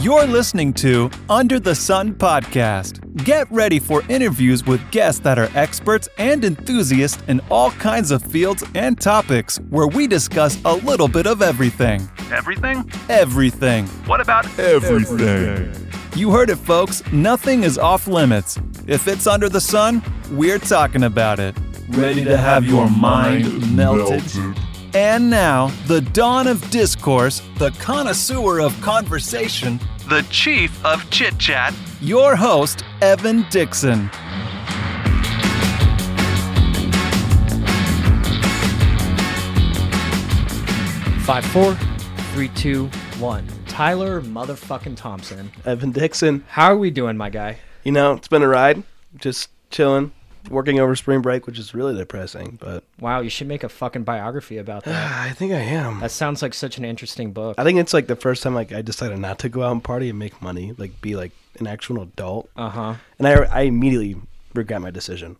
You're listening to Under the Sun podcast. Get ready for interviews with guests that are experts and enthusiasts in all kinds of fields and topics where we discuss a little bit of everything. Everything? Everything. What about Everything. You heard it, folks. Nothing is off limits. If it's under the sun, we're talking about it. Ready to have your mind melted? And now, the dawn of discourse, the connoisseur of conversation, the chief of chit chat? your host, Evan Dixon. Five, four, three, two, one. Tyler motherfucking Thompson. Evan Dixon. How are we doing, my guy? You know, it's been a ride. Just chilling, working over spring break, which is really depressing. But Wow, you should make a fucking biography about that. I think I am. that sounds like such an interesting book. I think it's like the first time like I decided not to go out and party and make money, like be like an actual adult, Uh huh. and I I immediately regret my decision.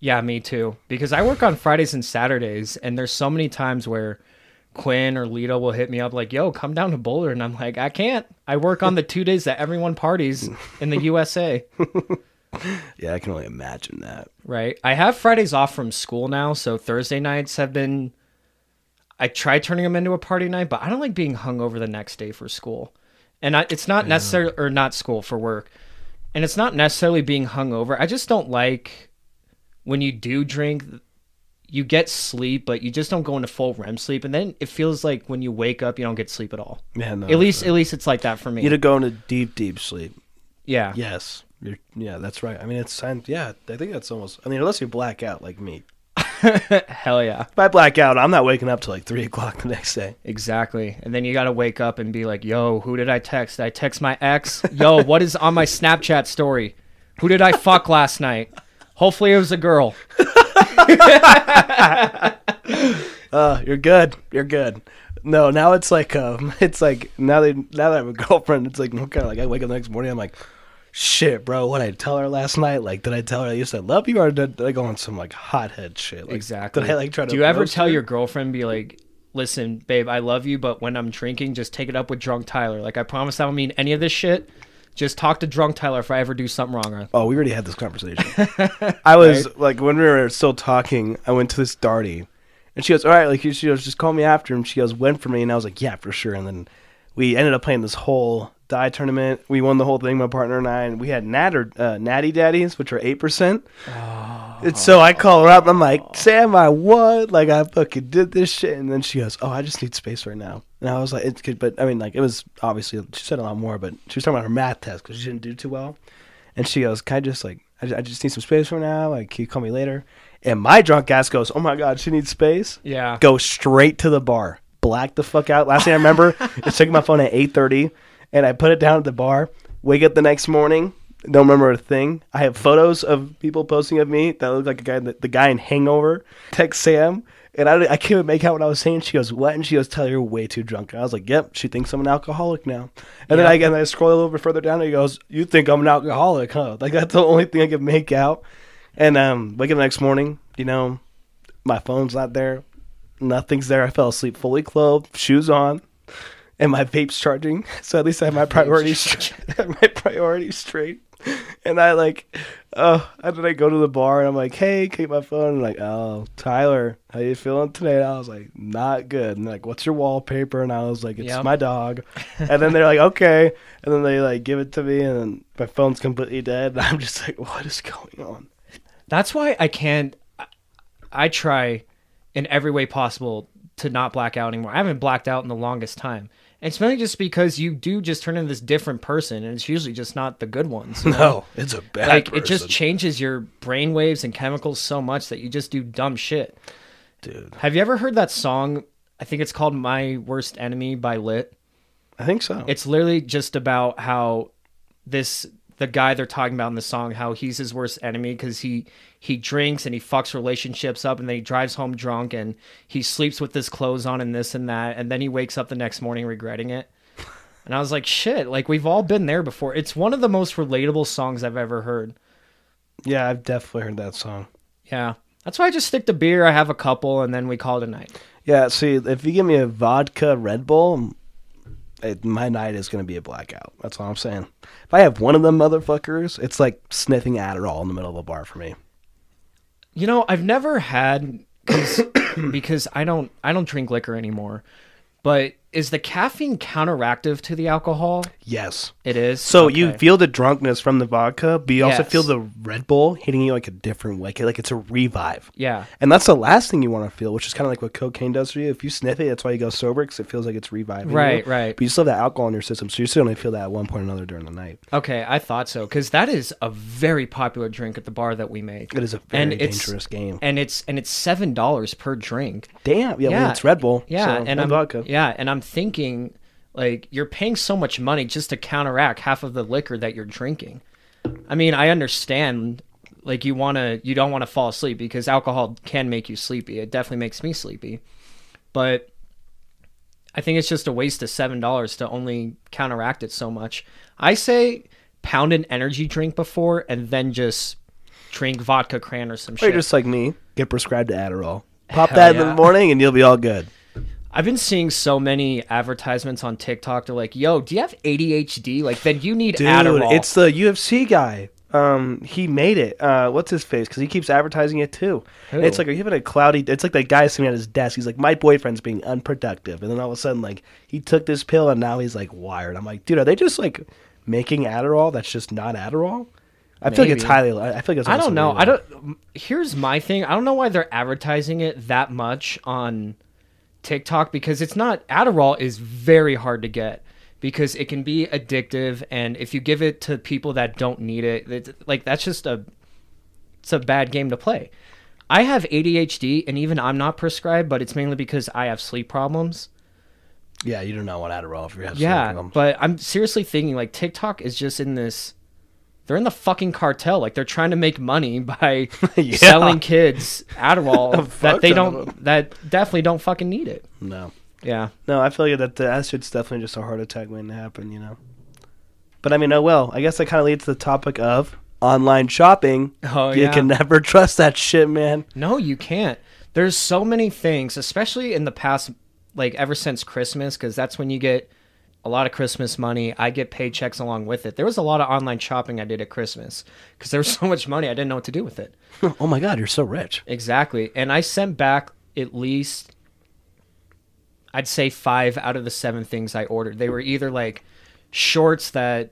Yeah, me too. Because I work on Fridays and Saturdays, and there's so many times where Quinn or Lito will hit me up like, "Yo, come down to Boulder," and I'm like, "I can't. I work on the two days that everyone parties in the USA." Yeah, I can only imagine that. Right. I have Fridays off from school now, so Thursday nights have been. I tried turning them into a party night, but I don't like being hungover the next day for school, and I, it's not necessarily or not school for work, and it's not necessarily being hungover. I just don't like when you do drink, you get sleep, but you just don't go into full REM sleep, and then it feels like when you wake up, you don't get sleep at all. Yeah, no. At least, at least it's like that for me. you to go into deep, deep sleep. yeah. Yes, you're, yeah, that's right. I mean, it's time. Yeah, I think that's almost. I mean, unless you black out like me. Hell yeah. If I black out, I'm not waking up till like three o'clock the next day. Exactly. And then you got to wake up and be like, yo, who did I text? Did I text my ex? Yo, what is on my Snapchat story? Who did I fuck last night? Hopefully it was a girl. Uh, you're good. You're good. No, now it's like um, it's like now they now that I have a girlfriend, it's like kind of like I wake up the next morning, I'm like, shit, bro, what did I tell her last night? Like, did I tell her I used to love you, or did, I go on some like hothead shit? Like, Exactly. Did I like try to? Do you ever tell her? your girlfriend, be like, listen, babe, I love you, but when I'm drinking, just take it up with drunk Tyler. Like, I promise I don't mean any of this shit. Just talk to drunk Tyler if I ever do something wrong. Oh, we already had this conversation. I was like, when we were still talking, I went to this Darty, and she goes, "All right, like she goes, just call me after." And she goes, "Went for me," and I was like, "Yeah, for sure." And then we ended up playing this whole die tournament. We won the whole thing, my partner and I, and we had natter, uh, natty daddies, which are eight percent. And so I call her up. and I'm like, Sam, I won. Like I fucking did this shit. And then she goes, Oh, I just need space right now. And I was like, It's good, but I mean, like it was obviously she said a lot more, but she was talking about her math test because she didn't do too well. And she goes, Can I just like, I, I just need some space for now. Like, can you call me later? And my drunk ass goes, Oh my god, she needs space. Yeah. Go straight to the bar, black the fuck out. Last thing I remember is taking my phone at eight thirty, and I put it down at the bar. Wake up the next morning, don't remember a thing. I have photos of people posting of me that look like a guy, the, the guy in Hangover. Text Sam, and I, I can't even make out what I was saying. She goes, "What?" And she goes, "Tell her you're way too drunk." And I was like, "Yep." She thinks I'm an alcoholic now. And then I and I scroll a little bit further down, and he goes, "You think I'm an alcoholic, huh?" Like that's the only thing I can make out. And um, wake up the next morning, you know, my phone's not there, nothing's there. I fell asleep fully clothed, shoes on and my vape's charging. So at least I have my priorities straight. my priorities straight. And I like, oh, and then I go to the bar and I'm like, hey, get my phone? And like, oh, Tyler, how you feeling today? And I was like, not good. And like, what's your wallpaper? And I was like, it's Yep. my dog. and then they're like, okay. And then they like give it to me, and then my phone's completely dead. And I'm just like, what is going on? That's why I can't. I try in every way possible to not black out anymore. I haven't blacked out in the longest time. It's mainly just because you do just turn into this different person, and it's usually just not the good ones. you know? No, it's a bad. like it just changes your brain waves and chemicals so much that you just do dumb shit. dude. Have you ever heard that song? I think it's called "My Worst Enemy" by Lit. I think so. It's literally just about how this the guy they're talking about in the song how he's his worst enemy because he he drinks and he fucks relationships up and then he drives home drunk and he sleeps with his clothes on and this and that and then he wakes up the next morning regretting it. And i was like shit like we've all been there before. It's one of the most relatable songs i've ever heard. Yeah, I've definitely heard that song. yeah. That's why i just stick to beer. I have a couple and then we call it a night. Yeah, see, if you give me a vodka Red Bull, it, my night is going to be a blackout. That's all I'm saying. If I have one of them motherfuckers, it's like sniffing Adderall in the middle of a bar for me. You know, I've never had 'cause- because I don't I don't drink liquor anymore. But is the caffeine counteractive to the alcohol? Yes. It is. So you feel the drunkenness from the vodka, but you also feel the Red Bull hitting you like a different way, like it's a revive. yeah. And that's the last thing you want to feel, which is kind of like what cocaine does for you. If you sniff it, that's why you go sober because it feels like it's reviving. you. Right, right. But you still have that alcohol in your system, so you're still to feel that at one point or another during the night. Okay, I thought so because that is a very popular drink at the bar that we make. It is a very and it's, dangerous game. and it's and it's seven dollars per drink. Damn. Yeah, well, it's Red Bull. Yeah, so, and and vodka. yeah, and I'm thinking like you're paying so much money just to counteract half of the liquor that you're drinking. I mean, I understand like you want to you don't want to fall asleep because alcohol can make you sleepy. It definitely makes me sleepy. But I think it's just a waste of $7 to only counteract it so much. I say pound an energy drink before and then just drink vodka cran or some Or shit. you're just like me, get prescribed to Adderall. Pop Hell that in the morning, and you'll be all good. I've been seeing so many advertisements on TikTok. They're like, "Yo, do you have ADHD? Like, then you need Dude, Adderall." it's the UFC guy. Um, he made it. Uh, what's his face? Because he keeps advertising it too. And It's like, are you having a cloudy? It's like that guy sitting at his desk. He's like, my boyfriend's being unproductive, and then all of a sudden, like, he took this pill and now he's like wired. I'm like, dude, are they just like making Adderall that's just not Adderall? I feel like it's Maybe. highly. I feel like it's. I don't know. I don't. Here's my thing. I don't know why they're advertising it that much on TikTok because it's not. Adderall is very hard to get because it can be addictive, and if you give it to people that don't need it, it's, like that's just a. It's a bad game to play. I have ADHD, and even I'm not prescribed, but it's mainly because I have sleep problems. Yeah, you do not want Adderall if you have. Yeah, sleep but I'm seriously thinking like TikTok is just in this. They're in the fucking cartel. Like they're trying to make money by Yeah. selling kids Adderall fuck that they don't that definitely don't fucking need it. No, Yeah. no, I feel like that that shit's definitely just a heart attack waiting to happen. You know. But I mean, oh well. I guess that kind of leads to the topic of online shopping. Oh you yeah. can never trust that shit, man. No, you can't. There's so many things, especially in the past, like ever since Christmas, because that's when you get a lot of Christmas money. I get paychecks along with it. There was a lot of online shopping I did at Christmas because there was so much money I didn't know what to do with it. oh my god, you're so rich. Exactly. And I sent back at least I'd say 5 out of the 7 things I ordered. They were either like shorts that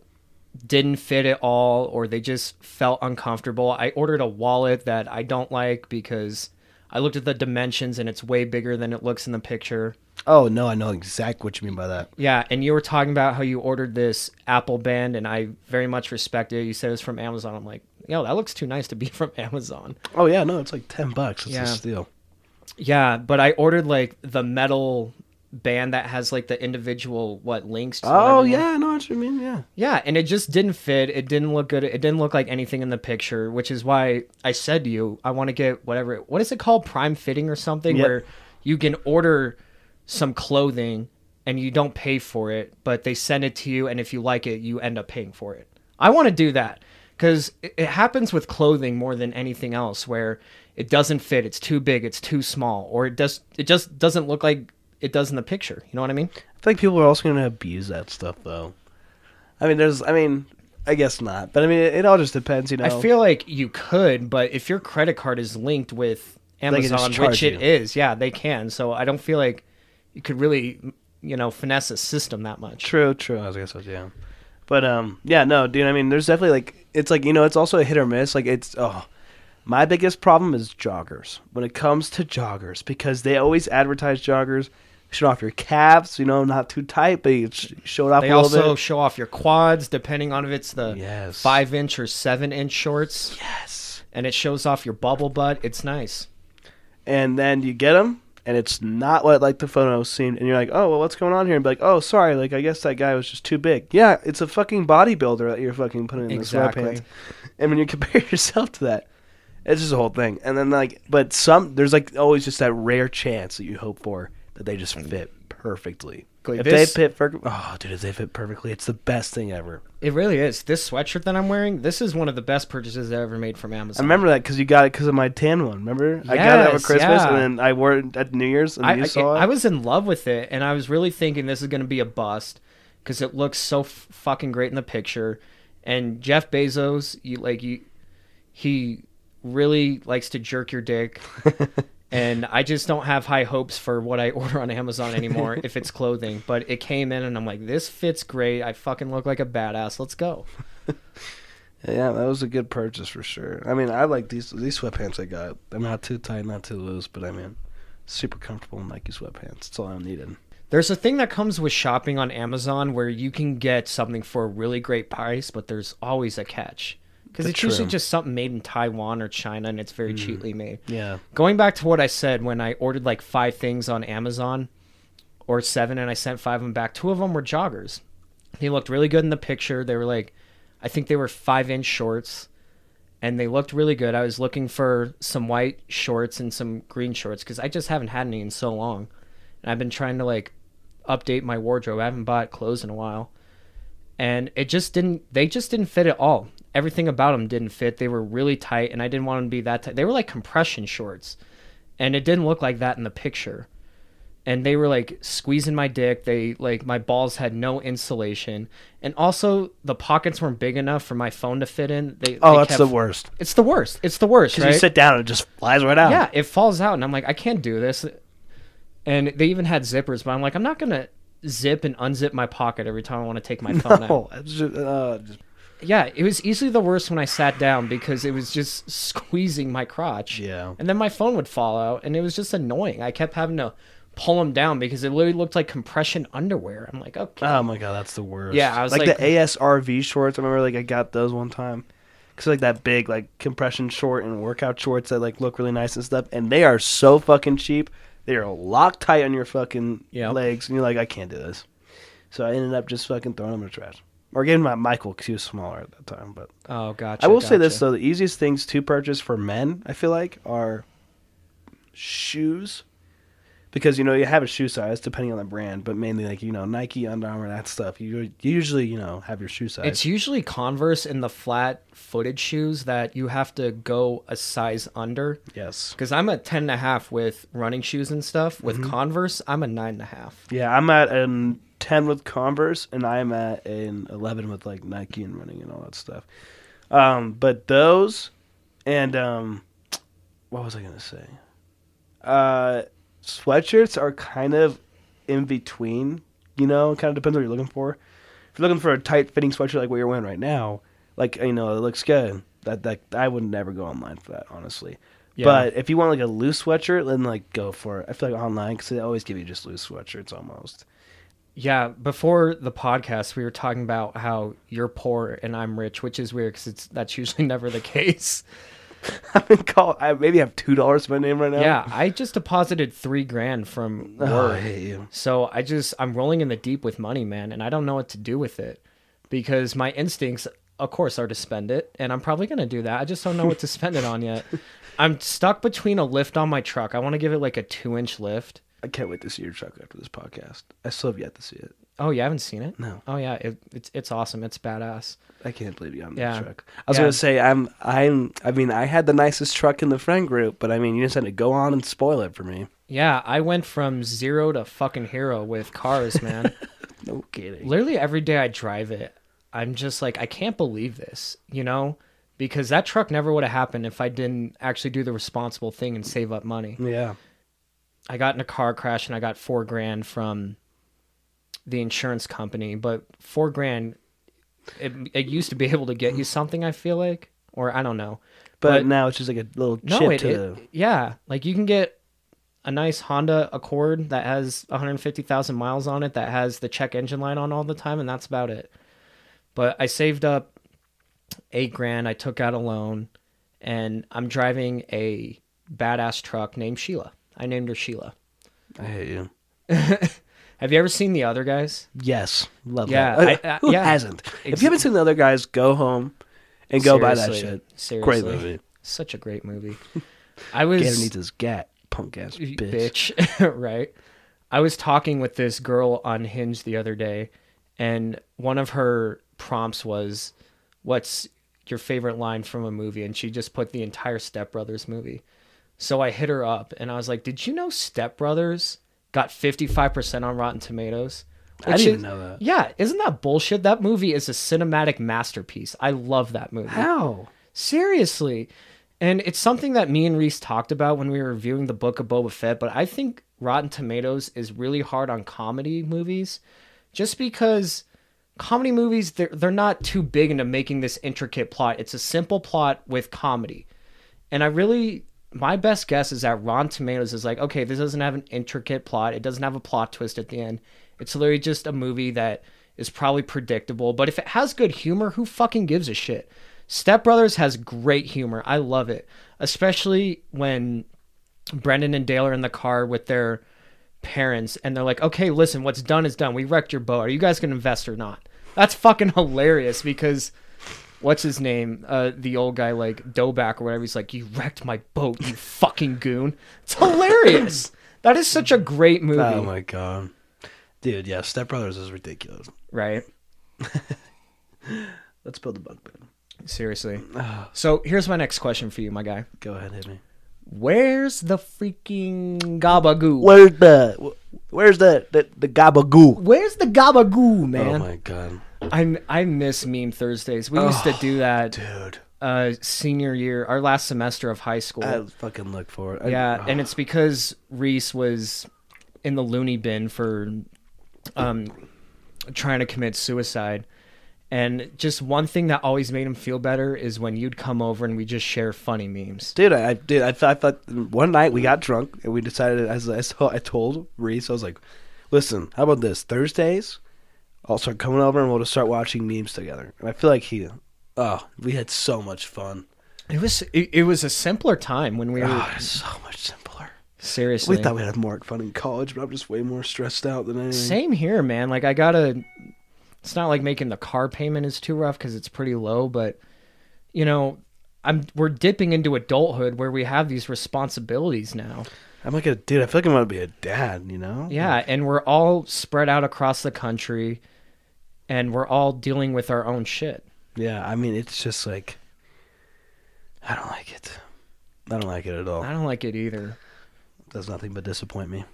didn't fit at all or they just felt uncomfortable. I ordered a wallet that I don't like because I looked at the dimensions and it's way bigger than it looks in the picture. Oh no, I know exactly what you mean by that. Yeah, and you were talking about how you ordered this Apple band and I very much respect it. You said it was from Amazon. I'm like, "Yo, that looks too nice to be from Amazon." Oh yeah, no, it's like ten bucks. It's Yeah. a steal. Yeah, but I ordered like the metal band that has like the individual what links. To Oh everyone. yeah, I know what you mean. Yeah. yeah, and it just didn't fit. It didn't look good. It didn't look like anything in the picture, which is why I said to you, I want to get whatever. What is it called? Prime fitting or something, Yep. where you can order some clothing and you don't pay for it, but they send it to you, and if you like it, you end up paying for it. I want to do that because it, it happens with clothing more than anything else, where it doesn't fit, it's too big, it's too small, or it does it just doesn't look like it does in the picture. You know what I mean? I feel like people are also going to abuse that stuff though. I mean, there's. I mean, I guess not, but I mean, it, it all just depends. You know. I feel like you could, but if your credit card is linked with Amazon, which it you. is, yeah, they can. So I don't feel like you could really, you know, finesse a system that much. True, true. I guess so, yeah. But um, yeah, no, dude. I mean, there's definitely like it's like you know, it's also a hit or miss. Like it's oh, my biggest problem is joggers when it comes to joggers because they always advertise joggers. Show off your calves, you know, not too tight, but you sh- show it off They a little also bit. show off your quads, depending on if it's the Yes. five inch or seven inch shorts, Yes. and it shows off your bubble butt. It's nice. And then you get them, and it's not what like the photo seemed, and you're like, oh, well, what's going on here? And be like, oh, sorry, like I guess that guy was just too big. Yeah, it's a fucking bodybuilder that you're fucking putting in Exactly. the sweatpants. And when you compare yourself to that, it's just a whole thing. And then like, but some there's like always just that rare chance that you hope for that they just mm. fit perfectly. If this- they fit, per- oh, dude, if they fit perfectly, it's the best thing ever. It really is. This sweatshirt that I'm wearing, this is one of the best purchases I ever made from Amazon. I remember that because you got it because of my tan one. Remember, I got it over Yes, Christmas, yeah. and then I wore it at New Year's, and I, you I, saw it. I was in love with it, and I was really thinking this is going to be a bust. because it looks so f- fucking great in the picture. And Jeff Bezos, you like you, he really likes to jerk your dick. and I just don't have high hopes for what I order on Amazon anymore if it's clothing. But it came in and I'm like, this fits great. I fucking look like a badass. Let's go. Yeah, that was a good purchase for sure. I mean, I like these these sweatpants I got. They're not too tight, not too loose, but I mean, super comfortable Nike sweatpants. That's all I needed. There's a thing that comes with shopping on Amazon where you can get something for a really great price, but there's always a catch. Because it's usually just something made in Taiwan or China and it's very mm. cheaply made. Yeah. Going back to what I said when I ordered like five things on Amazon or seven and I sent five of them back, two of them were joggers. They looked really good in the picture. They were like, I think they were five inch shorts and they looked really good. I was looking for some white shorts and some green shorts because I just haven't had any in so long. And I've been trying to like update my wardrobe. I haven't bought clothes in a while. And it just didn't, they just didn't fit at all. Everything about them didn't fit. They were really tight and I didn't want them to be that tight. They were like compression shorts and it didn't look like that in the picture and they were like squeezing my dick they like my balls had no insulation and also the pockets weren't big enough for my phone to fit in they Oh, they that's kept- the worst. it's the worst it's the worst Because right? you sit down and it just flies right out. yeah it falls out and i'm like i can't do this and they even had zippers but i'm like i'm not gonna zip and unzip my pocket every time i want to take my phone out No, it's just, uh, just yeah it was easily the worst when i sat down because it was just squeezing my crotch Yeah. and then my phone would fall out and it was just annoying i kept having to pull them down because it literally looked like compression underwear i'm like okay Oh my god, that's the worst. Yeah, I was like, like- the ASRV shorts. I remember like I got those one time. Cause like that big like compression short and workout shorts that like look really nice and stuff, and they are so fucking cheap. They are locked tight on your fucking Yep. legs, and you're like, I can't do this. So I ended up just fucking throwing them in the trash, or them to Michael because he was smaller at that time. But oh gotcha I will say this though: the easiest things to purchase for men, I feel like, are shoes. Because you know you have a shoe size depending on the brand, but mainly like you know Nike, Under Armour, that stuff. You you usually you know have your shoe size. It's usually Converse in the flat footed shoes that you have to go a size under. yes, Because I'm a 10 and a half with running shoes and stuff. With Mm-hmm. Converse, I'm a nine and a half. yeah. I'm at an ten with Converse, and I'm at an eleven with like Nike and running and all that stuff. Um, but those, and um, what was I gonna say? Uh, sweatshirts are kind of in between. You know, kind of depends what you're looking for. If you're looking for a tight fitting sweatshirt like what you're wearing right now, like you know, it looks good. That that I would never go online for that, honestly. Yeah. But if you want like a loose sweatshirt, then like go for it. I feel like online because they always give you just loose sweatshirts almost. Yeah, before the podcast, we were talking about how you're poor and I'm rich, which is weird because it's that's usually never the case. I've been called. I maybe have two dollars to my name right now. Yeah, I just deposited three grand from Oh, I hate you. So I just I'm rolling in the deep with money, man, and I don't know what to do with it because my instincts, of course, are to spend it, and I'm probably gonna do that. I just don't know what to spend it on yet. I'm stuck between a lift on my truck. I want to give it like a two inch lift. I can't wait to see your truck after this podcast. I still have yet to see it. Oh, you haven't seen it? No. Oh yeah, it, it's it's awesome. It's badass. I can't believe you on Yeah. that truck. I was Yeah. gonna say I'm I'm I mean I had the nicest truck in the friend group, but I mean you just had to go on and spoil it for me. Yeah, I went from zero to fucking hero with cars, man. No kidding. Literally every day I drive it, I'm just like, I can't believe this, you know? Because that truck never would have happened if I didn't actually do the responsible thing and save up money. Yeah. I got in a car crash and I got four grand from the insurance company, but four grand, it, it used to be able to get you something, I feel like. Or I don't know. But, But- now it's just like a little No, chip it, to it yeah, like you can get a nice Honda Accord that has 150,000 miles on it that has the check engine light on all the time and that's about it. But I saved up 8 grand, I took out a loan and I'm driving a badass truck named Sheila. I named her Sheila. I hate you. Have you ever seen the other guys? Yes. Love Yeah, that. Uh, I- I- Who yeah. hasn't? if you haven't seen the other guys, go home and go buy that shit. Seriously. Great movie. Such a great movie. I was Gator needs his gat, punk ass bitch. bitch. right. I was talking with this girl on Hinge the other day, and one of her prompts was, "What's your favorite line from a movie?" And she just put the entire Step Brothers movie. So I hit her up, and I was like, "Did you know Step Brothers got fifty five percent on Rotten Tomatoes, I didn't is- know that. Yeah, isn't that bullshit? That movie is a cinematic masterpiece. I love that movie. How? Seriously. And it's something that me and Reese talked about when we were reviewing the book of Boba Fett, but I think Rotten Tomatoes is really hard on comedy movies just because comedy movies they're, they're not too big into making this intricate plot. It's a simple plot with comedy. And I really my best guess is that Rotten Tomatoes is like, okay, this doesn't have an intricate plot. It doesn't have a plot twist at the end. It's literally just a movie that is probably predictable. But if it has good humor, who fucking gives a shit? Step Brothers has great humor. I love it, especially when Brennan and Dale are in the car with their parents and they're like, okay, listen, what's done is done. We wrecked your boat. Are you guys to invest or not? That's fucking hilarious because what's his name? Uh, the old guy, like Doback or whatever. He's like, you wrecked my boat, you fucking goon. It's hilarious. that is such a great movie, Oh my god, dude. Yeah, Step Brothers is ridiculous. right? Let's build a bunk bed. Seriously. So here's my next question for you, my guy. Go ahead, hit me. Where's the freaking gabagoo? Where's the Where's the the, the gabagoo? Where's the gabagoo, man? Oh my god, I I miss meme Thursdays. We used to do that dude. uh senior year, our last semester of high school. I fucking look for it. Yeah, oh. and it's because Reese was in the loony bin for um trying to commit suicide. And just one thing that always made him feel better is when you'd come over and we just share funny memes. Dude, I, I did. I thought, I thought one night we got drunk and we decided. As I, told- I told Reese, I was like, "Listen, how about this? Thursdays, I'll start coming over and we'll just start watching memes together." And I feel like he, oh, we had so much fun. It was it, it was a simpler time when we ah, were Oh, so much simpler. seriously. We thought we had more fun in college, but I'm just way more stressed out than anything. Same here, man. Like I gotta. It's not like making the car payment is too rough because it's pretty low, but you know, I'm we're dipping into adulthood where we have these responsibilities now. I'm like a dude. I feel like I'm gonna be a dad. You know? Yeah, and we're all spread out across the country, and we're all dealing with our own shit. Yeah. I mean, it's just like, I don't like it. I don't like it at all. I don't like it either. It does nothing but disappoint me.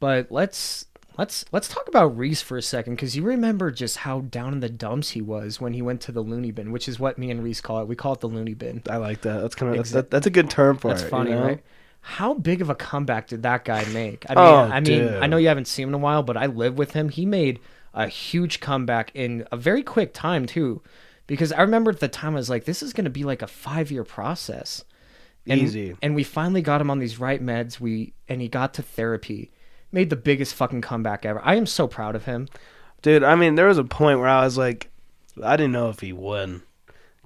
But let's let's let's talk about Reese for a second because you remember just how down in the dumps he was when he went to the loony bin, which is what me and Reese call it. We call it the loony bin. I like that. That's kind of Exa- that, that's a good term for That's it. you funny, know? right? How big of a comeback did that guy make? I oh, mean, Oh, I mean, I know you haven't seen him in a while, but I live with him. He made a huge comeback in a very quick time too, because I remember at the time I was like, this is going to be like a five year process. And, Easy. And we finally got him on these right meds. We and he got to therapy, made the biggest fucking comeback ever. I am so proud of him. Dude, I mean, there was a point where I was like, I didn't know if he would.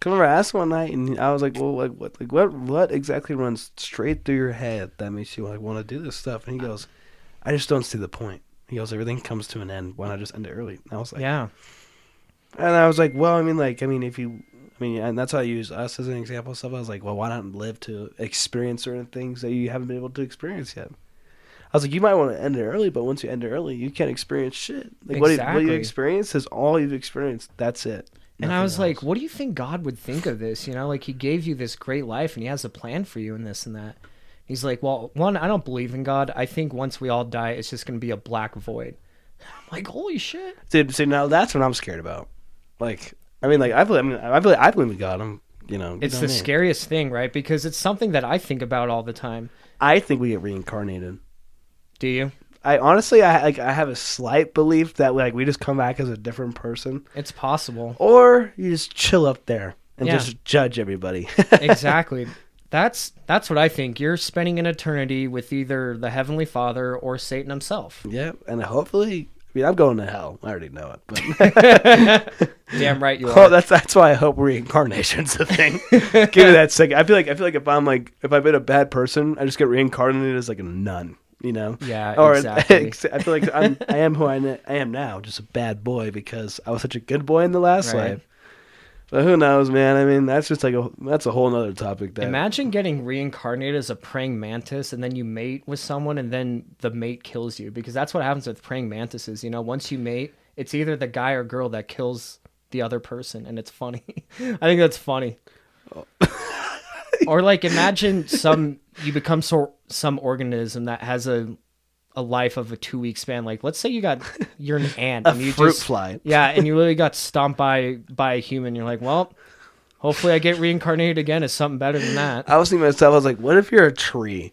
Come over, I asked one night, and I was like, "Well, like, what, like, what, what exactly runs straight through your head that makes you like want to do this stuff?" And he goes, "I just don't see the point." He goes, "Everything comes to an end. Why not just end it early?" And I was like, Yeah, and I was like, "Well, I mean, like, I mean, if you, I mean, and that's how I use us as an example of stuff." I was like, "Well, why not live to experience certain things that you haven't been able to experience yet?" I was like, "You might want to end it early, but once you end it early, you can't experience shit. Like, what, you, what you experience is all you've experienced. That's it." And I Nothing was like, what do you think God would think of this? You know, like he gave you this great life and he has a plan for you and this and that. He's like, well, one, I don't believe in God. I think once we all die, it's just going to be a black void. I'm like, holy shit. Dude, see now that's what I'm scared about. Like, I mean, like I believe, I mean, I believe, I believe in God. I'm, you know, It's the me. scariest thing, right? Because it's something that I think about all the time. I think we get reincarnated. Do you? I honestly, I like, I have a slight belief that like we just come back as a different person, It's possible. or you just chill up there and Yeah. just judge everybody. exactly. That's that's what I think. You're spending an eternity with either the heavenly Father or Satan himself. yeah, and hopefully, I mean, I'm going to hell. I already know it, but Damn right you oh, are. that's that's why I hope reincarnation's a thing. Give me that second. I feel like I feel like if I'm like if I've been a bad person, I just get reincarnated as like a nun. You know? Yeah, or exactly. I feel like I'm I am who I, I am now, just a bad boy because I was such a good boy in the last Right. life. But who knows, man? I mean, that's just like a that's a whole other topic. That Imagine getting reincarnated as a praying mantis and then you mate with someone and then the mate kills you because that's what happens with praying mantises. You know, once you mate, it's either the guy or girl that kills the other person and it's funny. I think that's funny. Oh. or like imagine some you become so, some organism that has a a life of a two week span. Like, let's say you got you're an ant A and you fruit just fly. yeah, and you literally got stomped by by a human. You're like, well, hopefully I get reincarnated again as something better than that. I was thinking to myself, I was like, what if you're a tree?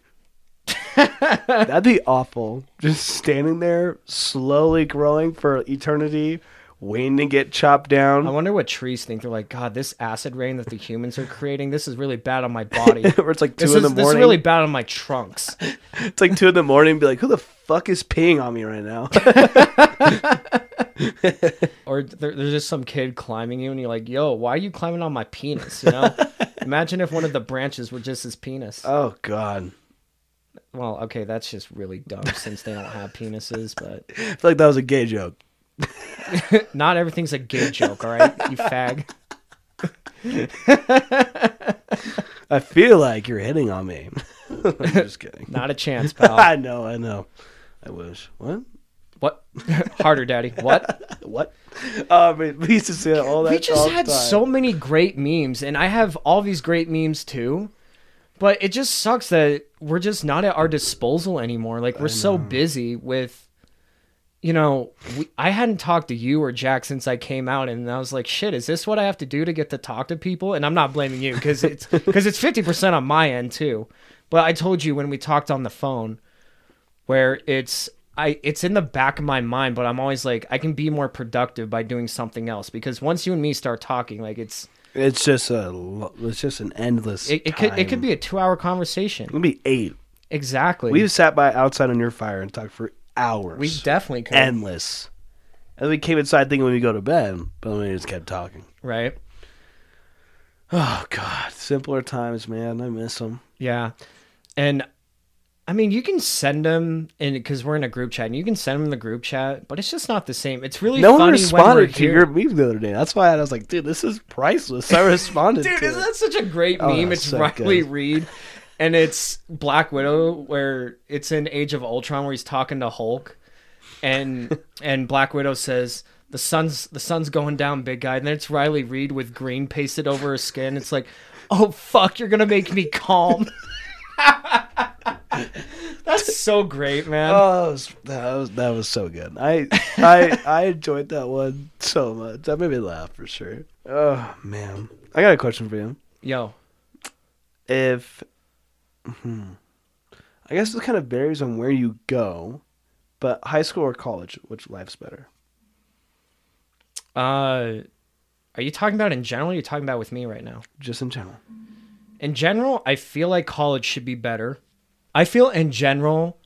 That'd be awful. Just standing there, slowly growing for eternity, waiting to get chopped down. I wonder what trees think. They're like, God, this acid rain that the humans are creating, this is really bad on my body. Where it's like two This in is, the morning. this is really bad on my trunks. It's like two in the morning. Be like, who the fuck is peeing on me right now? Or there, there's just some kid climbing you, and you're like, Yo, why are you climbing on my penis? You know? Imagine if one of the branches were just his penis. oh God, well, okay, that's just really dumb since they don't have penises, but I feel like that was a gay joke. Not everything's a gay joke, all right? You fag. I feel like you're hitting on me. I'm just kidding. Not a chance, pal. I know, I know. I wish. What? What? Harder, daddy. What? What? Oh, man, we used to all that. we just had time. so many great memes, and I have all these great memes too. But it just sucks that we're just not at our disposal anymore. Like we're so busy with, you know, we, I hadn't talked to you or Jack since I came out, and I was like, shit, is this what I have to do to get to talk to people? And I'm not blaming you because it's because it's fifty percent on my end too. But I told you when we talked on the phone, where it's I it's in the back of my mind, but I'm always like I can be more productive by doing something else because once you and me start talking, like it's It's just a. It's just an endless. it, it could it could be a two hour conversation. It could be eight. Exactly. We've sat by outside on your fire and talked for hours. we definitely could. endless. And we came inside thinking when we go to bed, but then we just kept talking. right. Oh God, simpler times, man. I miss them. Yeah. And I mean, you can send them in because we're in a group chat, and you can send them in the group chat, but it's just not the same. It's really No one funny when we're responded to here. your meme the other day. That's why I was like, dude, this is priceless. I responded Dude, to isn't it. that such a great Oh, meme? that's It's so Riley good. Reid, and it's Black Widow, where it's in Age of Ultron, where he's talking to Hulk, and and Black Widow says the sun's the sun's going down, big guy, and then it's Riley Reid with green pasted over her skin. It's like, oh fuck, you're gonna make me calm. That's so great, man. Oh, that was, that was that was so good. I I I enjoyed that one so much. That made me laugh for sure. Oh man, I got a question for you. Yo, If, hmm, I guess it kind of varies on where you go, but high school or college, which life's better? uh, are you talking about in general? Or are you talking about with me right now? Just in general. in general, I feel like college should be better. I feel in general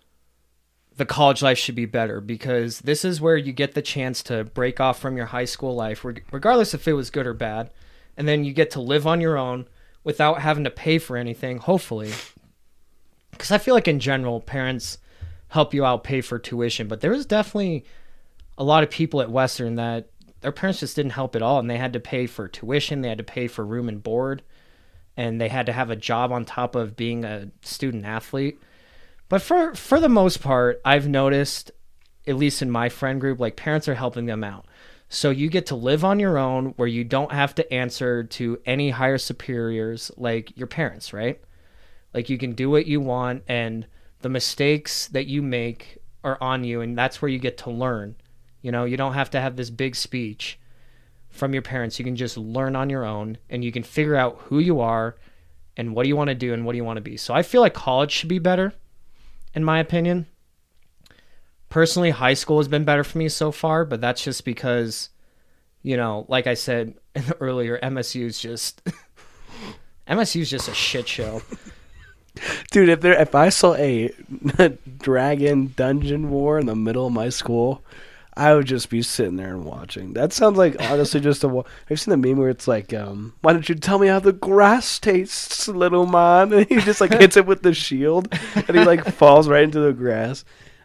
the college life should be better because this is where you get the chance to break off from your high school life, regardless if it was good or bad, and then you get to live on your own without having to pay for anything, hopefully. Because I feel like in general, parents help you out pay for tuition, but there was definitely a lot of people at Western that their parents just didn't help at all, and they had to pay for tuition, they had to pay for room and board and they had to have a job on top of being a student athlete. But for for the most part, I've noticed, at least in my friend group, like parents are helping them out. So you get to live on your own where you don't have to answer to any higher superiors like your parents, right? Like you can do what you want and the mistakes that you make are on you and that's where you get to learn. You know, you don't have to have this big speech from your parents. You can just learn on your own and you can figure out who you are and what do you want to do and what do you want to be. So I feel like college should be better, in my opinion. Personally, high school has been better for me so far, but that's just because, you know, like I said earlier, MSU is just MSU is just a shit show. Dude, if there if I saw a dragon dungeon war in the middle of my school, I would just be sitting there and watching. That sounds like honestly just a. you seen the meme where it's like, um, "Why don't you tell me how the grass tastes, little man?" And he just like hits it with the shield, and he like falls right into the grass.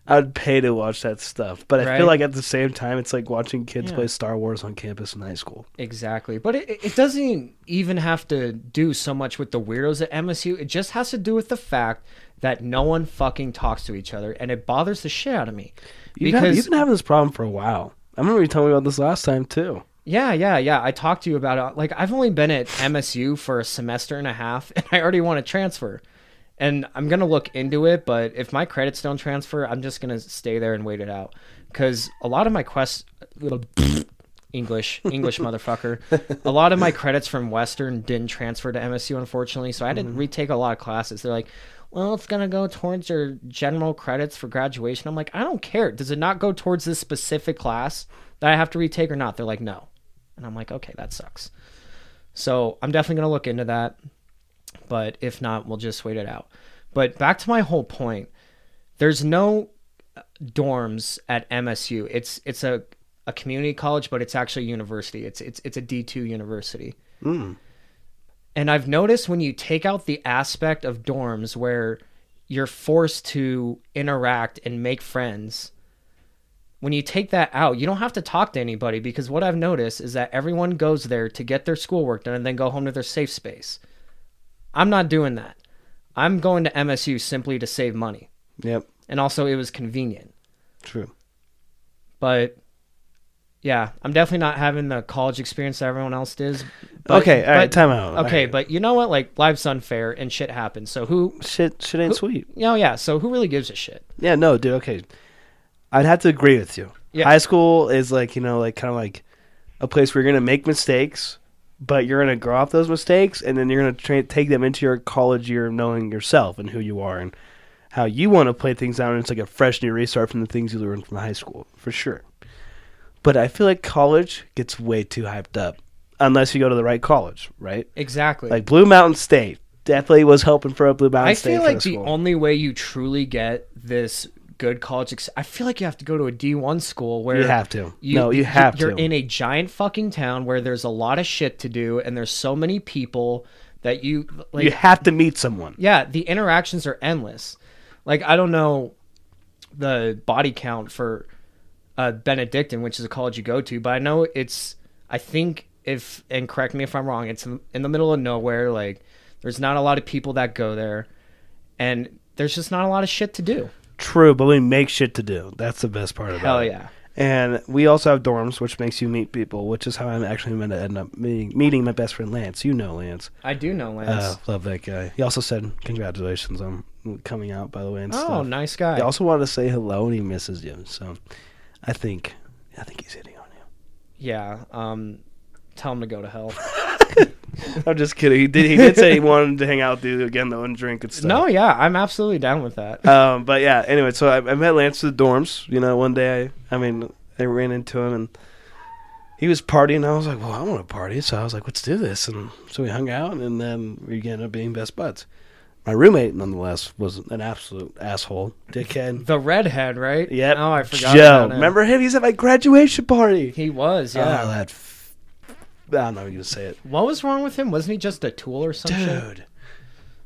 I'd pay to watch that stuff, but I Right. feel like at the same time, it's like watching kids Yeah. play Star Wars on campus in high school. Exactly. But it, it doesn't even have to do so much with the weirdos at MSU. It just has to do with the fact that no one fucking talks to each other, and it bothers the shit out of me. You've, had- Because you've been having this problem for a while. I remember you telling me about this last time too. Yeah, yeah, yeah. I talked to you about it. Like, I've only been at MSU for a semester and a half, and I already want to transfer. And I'm gonna look into it. But if my credits don't transfer, I'm just gonna stay there and wait it out because a lot of my quests, little English, English motherfucker, a lot of my credits from Western didn't transfer to MSU, unfortunately. So I had to mm-hmm. retake a lot of classes. They're like, well, it's gonna go towards your general credits for graduation. I'm like, I don't care. Does it not go towards this specific class that I have to retake or not? They're like, no, and I'm like, okay, that sucks. So I'm definitely gonna look into that but if not, we'll just wait it out. But back to my whole point, there's no uh, dorms at MSU. It's it's a, a community college, but it's actually a university. It's it's it's a D two university. And I've noticed when you take out the aspect of dorms where you're forced to interact and make friends, when you take that out, you don't have to talk to anybody because what I've noticed is that everyone goes there to get their schoolwork done and then go home to their safe space. I'm not doing that. I'm going to MSU simply to save money. Yep. And also, it was convenient. True. But yeah, I'm definitely not having the college experience that everyone else does. But, okay. All right. but- Time out. Okay, right. but you know what? Like, life's unfair and shit happens. So who, shit, shit ain't sweet. you know, yeah. So who really gives a shit? Yeah, no, dude. Okay, I'd have to agree with you. Yeah. High school is like you know, like kind of like a place where you're gonna make mistakes, but you're gonna grow off those mistakes, and then you're gonna tra- take them into your college year, of knowing yourself and who you are and how you want to play things out. And it's like a fresh new restart from the things you learned from high school, for sure. But I feel like college gets way too hyped up, unless you go to the right college, right? Exactly. Like Blue Mountain State definitely was hoping for a Blue Mountain I State. feel like the the school. only way you truly get this good college, ex- I feel like you have to go to a D1 school where You have to. No, you have to You're in a giant fucking town where there's a lot of shit to do and there's so many people that you like. you have to meet someone. yeah, the interactions are endless. Like I don't know the body count for uh, Benedictine, which is a college you go to, but I know it's. I think if and correct me if I'm wrong, it's in in the middle of nowhere. Like there's not a lot of people that go there, and there's just not a lot of shit to do. True, but we make shit to do. That's the best part about it. Hell it. yeah. And we also have dorms, which makes you meet people, which is how I'm actually going to end up meeting, meeting my best friend Lance. You know Lance. I do know Lance. Uh, love that guy. He also said congratulations on coming out, by the way. And oh, stuff. nice guy. He also wanted to say hello and he misses you. So I think, I think he's hitting on you. yeah. Um, tell him to go to hell. I'm just kidding. He did. He did say he wanted to hang out with you again though and drink and stuff. no, yeah, I'm absolutely down with that. um, but yeah. Anyway, so I, I met Lance at the dorms. You know, one day I, I mean, I ran into him and he was partying. I was like, well, I want to party, so I was like, let's do this. And so we hung out, and then we ended up being best buds. My roommate, nonetheless, was an absolute asshole, dickhead. The redhead, right? Yep. Oh, I forgot. Joe, about him. remember him? He's at my graduation party. He was, yeah. Oh, that. I don't know how you say it. What was wrong with him? Wasn't he just a tool or some shit? Dude,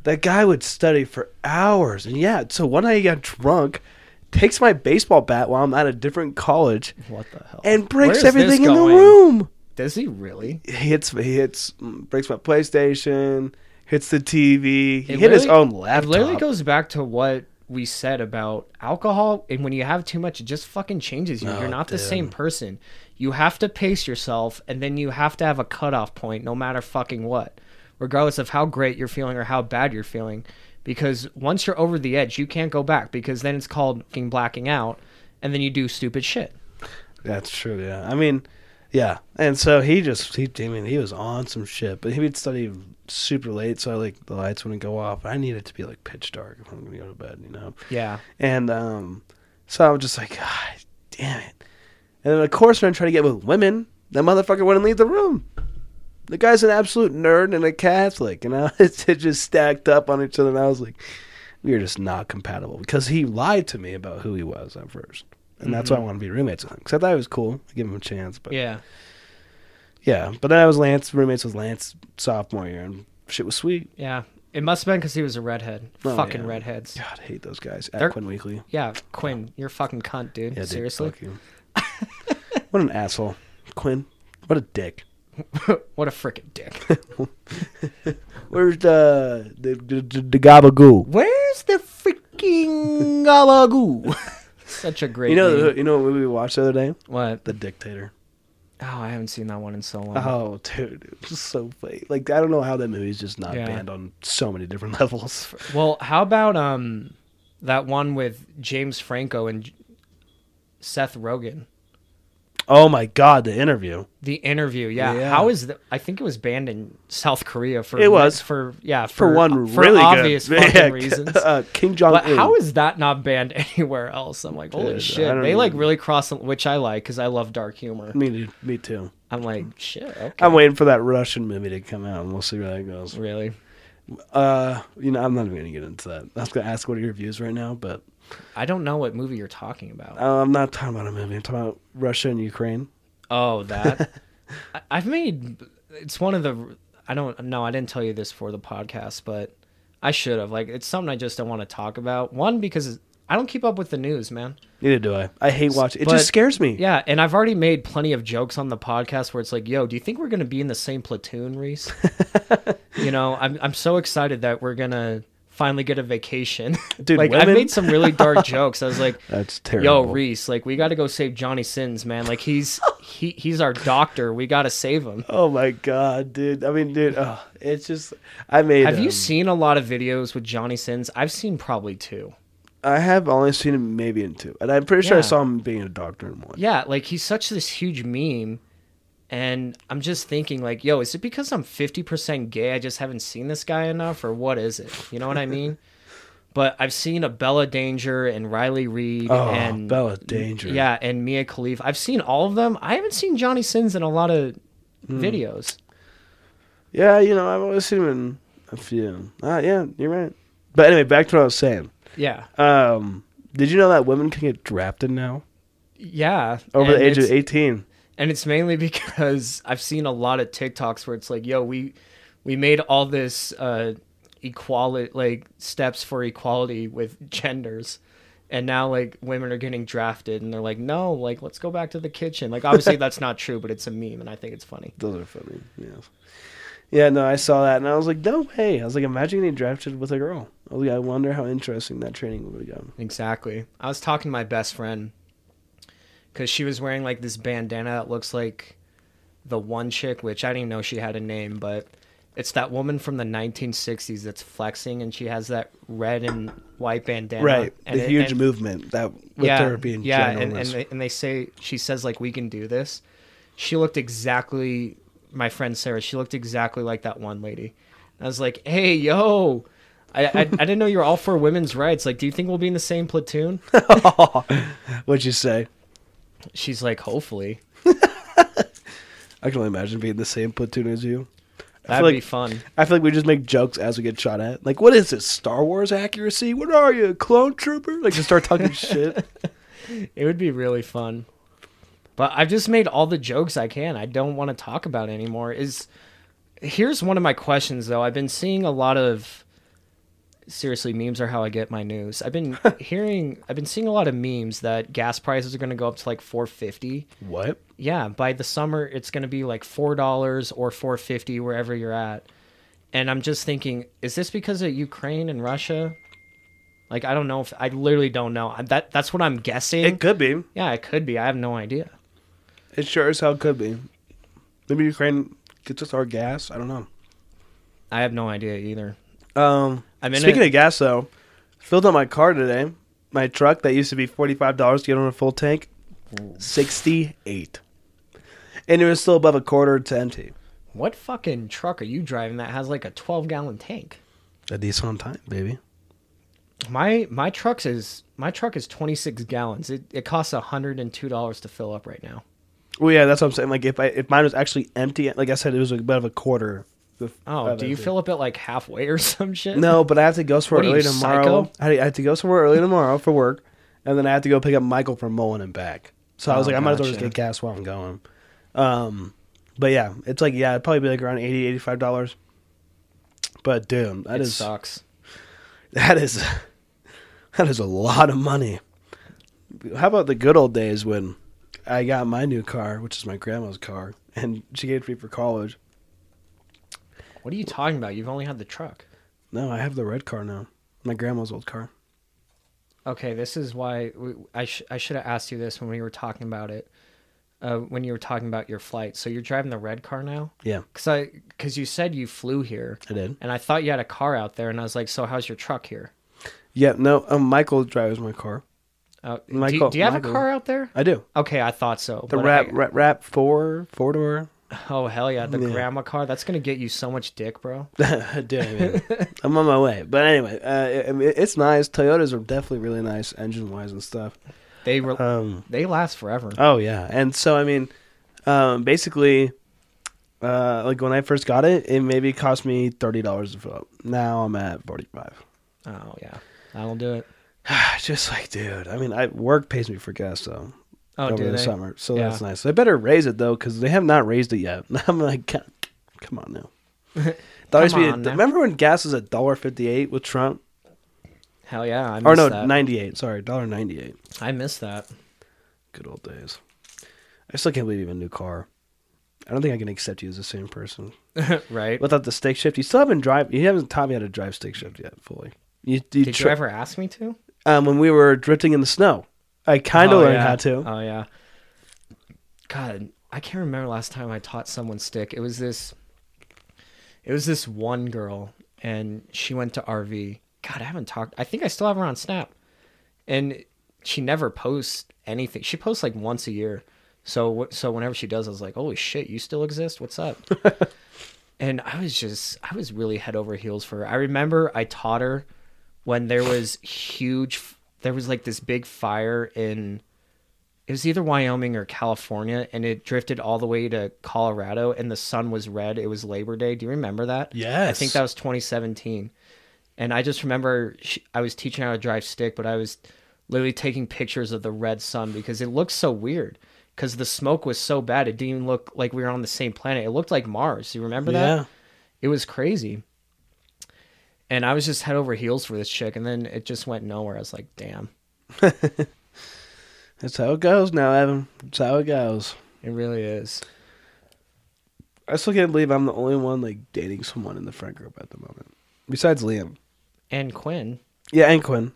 that guy would study for hours. And yeah, so one night he got drunk, takes my baseball bat while I'm at a different college, What the hell? and breaks Where is this everything in the room. Does he really? He hits, he hits, mm, breaks my PlayStation, hits the TV. He It hit his own laptop. It literally goes back to what we said about alcohol, and when you have too much, it just fucking changes you. Oh, You're not the same person. You have to pace yourself, and then you have to have a cutoff point, no matter fucking what, regardless of how great you're feeling or how bad you're feeling. Because once you're over the edge, you can't go back. Because then it's called fucking blacking out, and then you do stupid shit. That's true. Yeah, I mean, yeah. And so he just he I mean he was on some shit, but he would study super late, so I like the lights wouldn't go off. I need it to be like pitch dark if I'm gonna go to bed, you know. Yeah. And um, so I was just like, God damn it. And then of course when I try to get with women, that motherfucker wouldn't leave the room. The guy's an absolute nerd and a Catholic, and I, it just stacked up on each other. And I was like, we are just not compatible because he lied to me about who he was at first, and that's why I mm-hmm. want to be roommates with him. Because I thought he was cool, I give him a chance. But Yeah. yeah, but then I was Lance roommates with Lance sophomore year, and shit was sweet. Yeah. It must have been because he was a redhead. Oh, fucking yeah. redheads. God, I hate those guys. At They're- Quinn Weekly. Yeah, Quinn, you're a fucking cunt, dude. Yeah, dude, Seriously. you. What an asshole, Quinn. What a dick. what a freaking dick. Where's the the the, the, gabagoo? Where's the freaking gabagoo? Such a great You know, name. you know what movie we watched the other day? what? The Dictator. Oh, I haven't seen that one in so long. Oh, dude, it was so fake. Like I don't know how that movie's just not Yeah. banned on so many different levels. Well, how about um that one with James Franco and J- Seth Rogen? Oh my god, the interview. The interview, yeah. Yeah. How is the? I think it was banned in South Korea for It was. for yeah For, one for really obvious good fucking Yeah, reasons. Uh, Kim Jong. But how is that not banned anywhere else? I'm like, holy Dude, shit! They like really cross, which I like because I love dark humor. me? too- Me too. I'm like, shit. Okay. I'm waiting for that Russian movie to come out, and we'll see where that goes. really. Uh, you know, I'm not even gonna get into that. I was gonna ask what are your views right now, but I don't know what movie you're talking about. uh, I'm not talking about a movie. I'm talking about Russia and Ukraine. Oh, that. I- I've made. It's one of the. I don't know. I didn't tell you this for the podcast, but I should have. Like, it's something I just don't want to talk about. One because I don't keep up with the news, man. Neither do I. I hate watching. It But- just scares me. Yeah, and I've already made plenty of jokes on the podcast where it's like, "Yo, do you think we're gonna be in the same platoon, Reese?" you know, I'm I'm so excited that we're gonna finally get a vacation. Dude, like I've made some really dark jokes. I was like, That's terrible. Yo, Reese, like we got to go save Johnny Sins, man. Like he's he he's our doctor. We got to save him. Oh my god, dude. I mean, dude, oh, it's just. I made. Have you um, seen a lot of videos with Johnny Sins? I've seen probably two. I have only seen him maybe in two, and I'm pretty sure I saw him being a doctor in one. Yeah, like he's such this huge meme, and I'm just thinking, like, yo, is it because I'm 50% gay? I just haven't seen this guy enough, or what is it? You know what I mean? But I've seen Abella Danger and Riley Reid Oh, and Bella Danger. Yeah, and Mia Khalifa. I've seen all of them. I haven't seen Johnny Sins in a lot of Hmm. videos. Yeah, you know, I've always seen him in a few. Ah, yeah, you're right. But anyway, back to what I was saying. Yeah, Um, did you know that women can get drafted now yeah. over the age of 18? And it's mainly because I've seen a lot of TikToks where it's like, "Yo, we we made all this uh, equality, like steps for equality with genders." And now, like, women are getting drafted, and they're like, "No, like, let's go back to the kitchen." Like, obviously, that's not true, but it's a meme, and I think it's funny. Those are funny. Yes. Yeah, no, I saw that and I was like, no way. I was like, imagine getting drafted with a girl. I was like, I wonder how interesting that training would become. Exactly. I was talking to my best friend because she was wearing like this bandana that looks like the one chick, which I didn't even know she had a name, but it's that woman from the 1960s that's flexing, and she has that red and white bandana. right. And the it- huge and- movement that with yeah, her being yeah, and, and they, and they say she says like we can do this. She looked exactly my friend Sarah. She looked exactly like that one lady. I was like, hey yo. I, I, I didn't know you were all for women's rights. Like, do you think we'll be in the same platoon? What'd you say? She's like, hopefully. I can only imagine being the same platoon as you. I That'd feel like be fun. I feel like we just make jokes as we get shot at. Like, what is this? Star Wars accuracy? What are you, a clone trooper? Like, just start talking shit. It would be really fun. But I've just made all the jokes I can. I don't want to talk about anymore. Is here's one of my questions though. I've been seeing a lot of seriously memes are how I get my news. I've been hearing I've been seeing a lot of memes that gas prices are going to go up to like 450. What? Yeah, by the summer it's going to be like $4 or 450 wherever you're at. And I'm just thinking, is this because of Ukraine and Russia? Like I don't know if I literally don't know. That that's what I'm guessing. It could be. Yeah, it could be. I have no idea. It sure as hell could be. Maybe Ukraine gets us our gas. I don't know. I have no idea either. Um, I'm in speaking a- of gas, though, filled up my car today. My truck that used to be forty five dollars to get on a full tank, sixty eight, and it was still above a quarter to empty. What fucking truck are you driving that has like a 12 gallon tank? A decent time, baby. My my truck's is my truck is 26 gallons. It it costs $102 to fill up right now. Well, yeah, that's what I'm saying. Like if I if mine was actually empty, like I said, it was about a quarter. Of- Oh, do you fill up at like halfway or some shit? No, but I have to go somewhere What are early you, tomorrow. psycho? I I have to go somewhere early tomorrow for work, and then I have to go pick up Michael from Mullen and back. So I was Oh, like, I might as well just gotcha. get gas while I'm going. Um, but yeah, it's like yeah, it'd probably be like around 80 dollars. But dude, that it is sucks. that is that is a lot of money. How about the good old days when I got my new car, which is my grandma's car, and she gave it to me for college. What are you talking about? You've only had the truck. No, I have the red car now. My grandma's old car. Okay, this is why we, I sh- I should have asked you this when we were talking about it. uh, when you were talking about your flight. So you're driving the red car now? Yeah, Cause I, cause you said you flew here, I did. and I thought you had a car out there, and I was like, so how's your truck here? Yeah, no, um, Michael drives my car. Uh, do, Michael- do you have Michael. a car out there? I do. Okay, I thought so. The rap, I- rap, RAV4, four door. Oh hell yeah, the Yeah. grandma car. That's gonna get you so much dick, bro. Dude, I'm on my way. But anyway, uh, I mean, it's nice. Toyotas are definitely really nice, engine wise and stuff. They re- Um, they last forever. oh yeah, and so I mean, um, basically, uh, like when I first got it, it maybe cost me thirty dollars to fill up. Now I'm at forty five. Oh yeah, that'll do it. Just like, dude. I mean, I work pays me for gas though. Oh, over do the they? summer, so Yeah. that's nice. They better raise it though, because they have not raised it yet. I'm like, "God, come on now. That used to be- now. remember when gas was a dollar fifty eight with Trump? Hell yeah, I Or no, that. ninety eight. Sorry, dollar ninety eight. I miss that. Good old days. I still can't believe you have a new car. I don't think I can accept you as the same person right? without the stick shift. You still haven't drive. You haven't taught me how to drive stick shift yet fully. You, you Did tr- you ever ask me to? um, when we were drifting in the snow, I kind of Oh, learned yeah. how to. Oh yeah. God, I can't remember last time I taught someone stick. It was this. It was this one girl, and she went to RV. God, I haven't talked. I think I still have her on Snap, and she never posts anything. She posts like once a year. So so whenever she does, I was like, "Holy shit, you still exist? What's up?" and I was just, I was really head over heels for her. I remember I taught her when there was huge, there was like this big fire in it was either Wyoming or California, and it drifted all the way to Colorado, and the sun was red. It was Labor Day. Do you remember that? Yes. I think that was 2017. And I just remember she, I was teaching how to drive stick, but I was literally taking pictures of the red sun because it looked so weird. Because the smoke was so bad, it didn't even look like we were on the same planet. It looked like Mars. You remember that? Yeah. It was crazy. And I was just head over heels for this chick, and then it just went nowhere. I was like, damn, That's how it goes now, Evan. That's how it goes. it really is. I still can't believe I'm the only one like dating someone in the friend group at the moment, besides Liam. And Quinn. Yeah, and Quinn.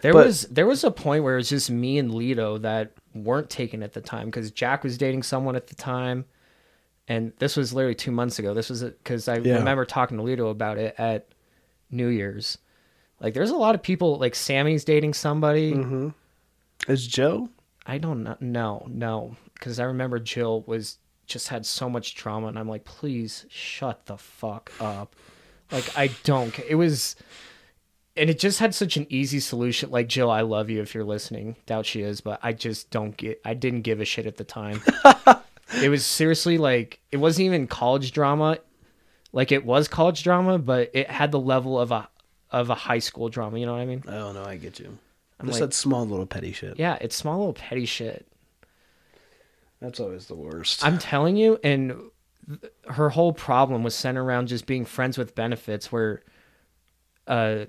There But- was there was a point where it was just me and Lito that weren't taken at the time because Jack was dating someone at the time, and this was literally two months ago. This was because I Yeah. remember talking to Lito about it at New Year's. Like, there's a lot of people like Sammy's dating somebody. Mm-hmm. Is Joe? I don't know. No, no, because I remember Jill was just had so much trauma, and I'm like, please shut the fuck up. Like, I don't. It was, and it just had such an easy solution. Like, Jill, I love you if you're listening. Doubt she is, but I just don't get. I didn't give a shit at the time. it was seriously like it wasn't even college drama. Like it was college drama, but it had the level of a of a high school drama. You know what I mean? Oh no, I get you. I'm Just like- that small little petty shit. Yeah, it's small little petty shit. That's always the worst. I'm telling you, and th- her whole problem was centered around just being friends with benefits, where uh,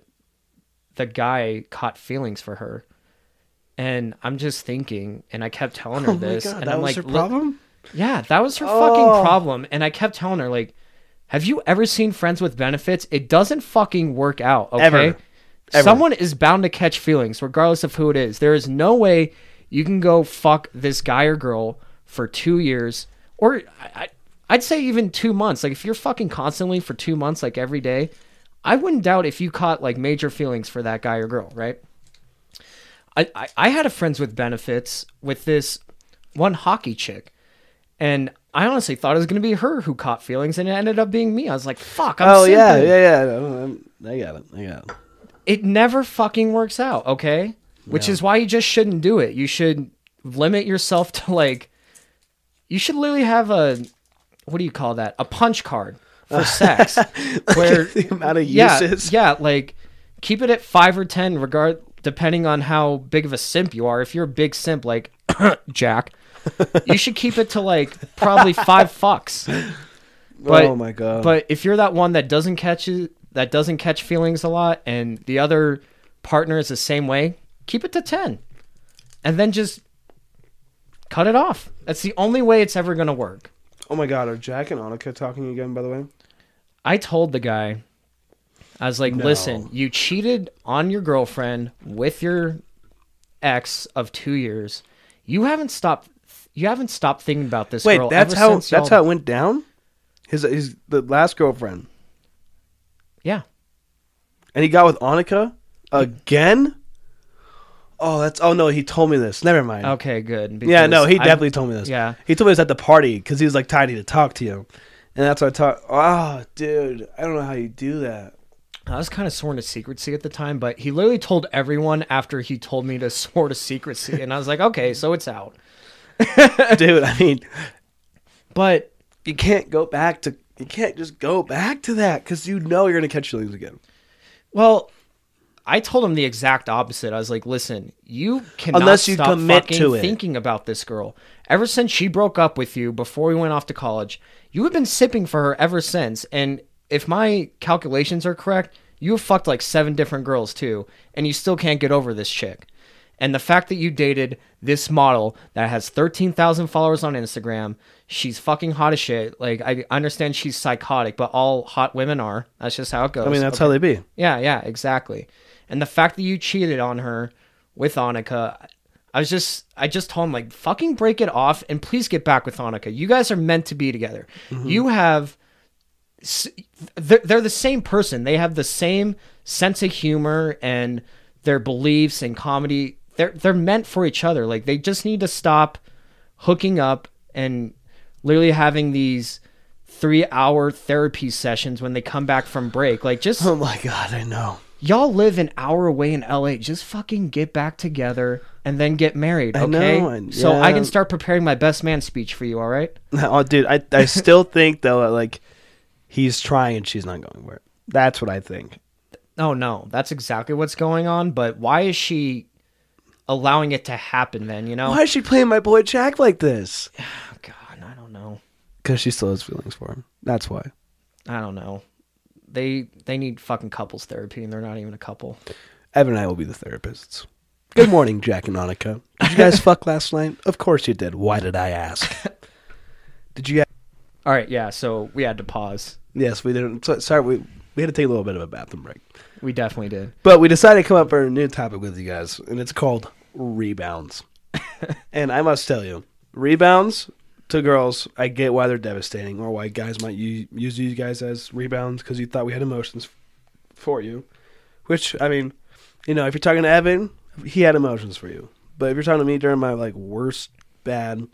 the guy caught feelings for her. And I'm just thinking, and I kept telling her oh this, god, and that I'm was like, her "Look- problem. yeah, that was her Oh. fucking problem. And I kept telling her, like, have you ever seen Friends with Benefits? It doesn't fucking work out, okay? Ever. Ever. Someone is bound to catch feelings, regardless of who it is. There is no way you can go fuck this guy or girl for two years, or I, I'd say even two months. Like, if you're fucking constantly for two months, like every day, I wouldn't doubt if you caught like major feelings for that guy or girl, right? I, I, I had a friends with benefits with this one hockey chick, and I honestly thought it was gonna be her who caught feelings, and it ended up being me. I was like, "Fuck!" I'm oh yeah, simping. yeah, yeah. Um, I got it. I got it. It never fucking works out, okay? Which is why you just shouldn't do it. You should limit yourself to like, you should literally have a, what do you call that? A punch card for sex, where the amount of yeah, uses. yeah, like keep it at five or ten, regard depending on how big of a simp you are. If you're a big simp like Jack, you should keep it to like probably five fucks. But, oh my god. But if you're that one that doesn't catch it, that doesn't catch feelings a lot, and the other partner is the same way, keep it to ten, and then just cut it off. That's the only way it's ever gonna work. oh my god, are Jack and Annika talking again? By the way. I told the guy, I was like, No. listen, you cheated on your girlfriend with your ex of two years. You haven't stopped you haven't stopped thinking about this Wait, girl. that's ever how that's y'all- how it went down. His his the last girlfriend, Yeah. and he got with Annika again. Oh, that's oh no, he told me this. Never mind. Okay, good. yeah, no, he I- definitely told me this. Yeah. he told me this at the party because he was like, "Tidy to talk to you," and that's what I talk. Oh, dude, I don't know how you do that. I was kind of sworn to secrecy at the time, but he literally told everyone after he told me to swear to secrecy, and I was like, okay, so it's out. dude, I mean, But you can't go back to you can't just go back to that because you know you're gonna catch feelings again. well, I told him the exact opposite. I was like, listen, you cannot Unless you stop commit to it. thinking about this girl. Ever since she broke up with you before we went off to college, you have been sipping for her ever since. And if my calculations are correct, you have fucked like seven different girls too, and you still can't get over this chick. And the fact that you dated this model that has 13,000 followers on Instagram, she's fucking hot as shit. Like, I understand she's psychotic, but all hot women are. That's just how it goes. I mean, that's how they be. Yeah, yeah, exactly. And the fact that you cheated on her with Annika, I was just, I just told him like, fucking break it off and please get back with Annika. You guys are meant to be together. Mm-hmm. You have, they're, they're the same person. They have the same sense of humor and their beliefs and comedy. They're they're meant for each other. Like they just need to stop hooking up and literally having these three hour therapy sessions when they come back from break. Like just Oh my god, I know. y'all live an hour away in LA. Just fucking get back together and then get married, I okay? know, and- so I yeah. can start preparing my best man speech for you, all right? Oh, dude, I I still think though, like he's trying and she's not going for it. That's what I think. Oh no, that's exactly what's going on, but why is she allowing it to happen then, you know? Why is she playing my boy Jack like this? Oh, God, I don't know. Because she still has feelings for him. That's why. I don't know. They they need fucking couples therapy and they're not even a couple. Evan and I will be the therapists. Good morning, Jack and Annika. Did you guys fuck last night? Of course you did. Why did I ask? Did you? All right, yeah, so we had to pause. Yes, we didn't. so- Sorry, we we had to take a little bit of a bathroom break, We definitely did. but we decided to come up for a new topic with you guys, and it's called rebounds. and I must tell you, rebounds to girls, I get why they're devastating, or why guys might u- use you guys as rebounds because you thought we had emotions for you. Which I mean, you know, if you're talking to Evan, he had emotions for you. But if you're talking to me during my like worst bad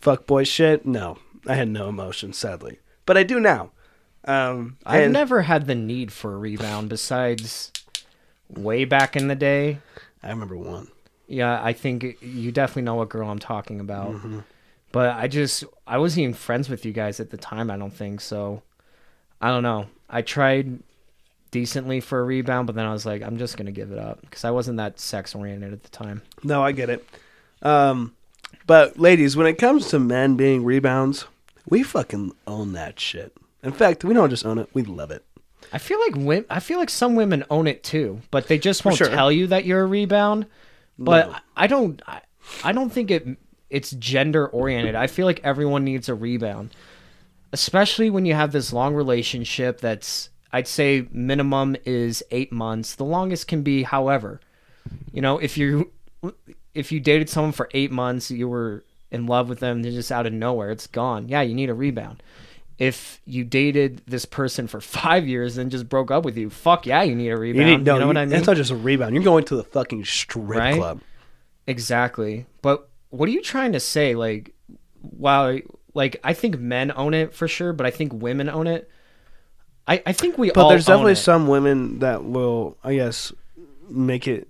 fuckboy shit, no, I had no emotions, sadly. But I do now. Um, I've and- never had the need for a rebound besides way back in the day. I remember one. Yeah, I think you definitely know what girl I'm talking about. Mm-hmm. But I just I wasn't even friends with you guys at the time, I don't think. So I don't know. I tried decently for a rebound, but then I was like, I'm just gonna give it up because I wasn't that sex oriented at the time. No, I get it. Um, but ladies, when it comes to men being rebounds, we fucking own that shit. In fact, we don't just own it; we love it. I feel like I feel like some women own it too, but they just won't sure. tell you that you're a rebound. But No. I don't I, I don't think it it's gender oriented. I feel like everyone needs a rebound. Especially when you have this long relationship that's I'd say minimum is 8 months. The longest can be however. You know, if you if you dated someone for 8 months, you were in love with them, they're just out of nowhere, it's gone. Yeah, you need a rebound if you dated this person for five years and just broke up with you, fuck yeah, you need a rebound. You, need, no, you know what you- I mean? That's not just a rebound. You're going to the fucking strip Right? club. exactly. But what are you trying to say? Like, wow, like I think men own it for sure, but I think women own it. I, I think we all. But there's definitely it. some women that will, I guess, make it.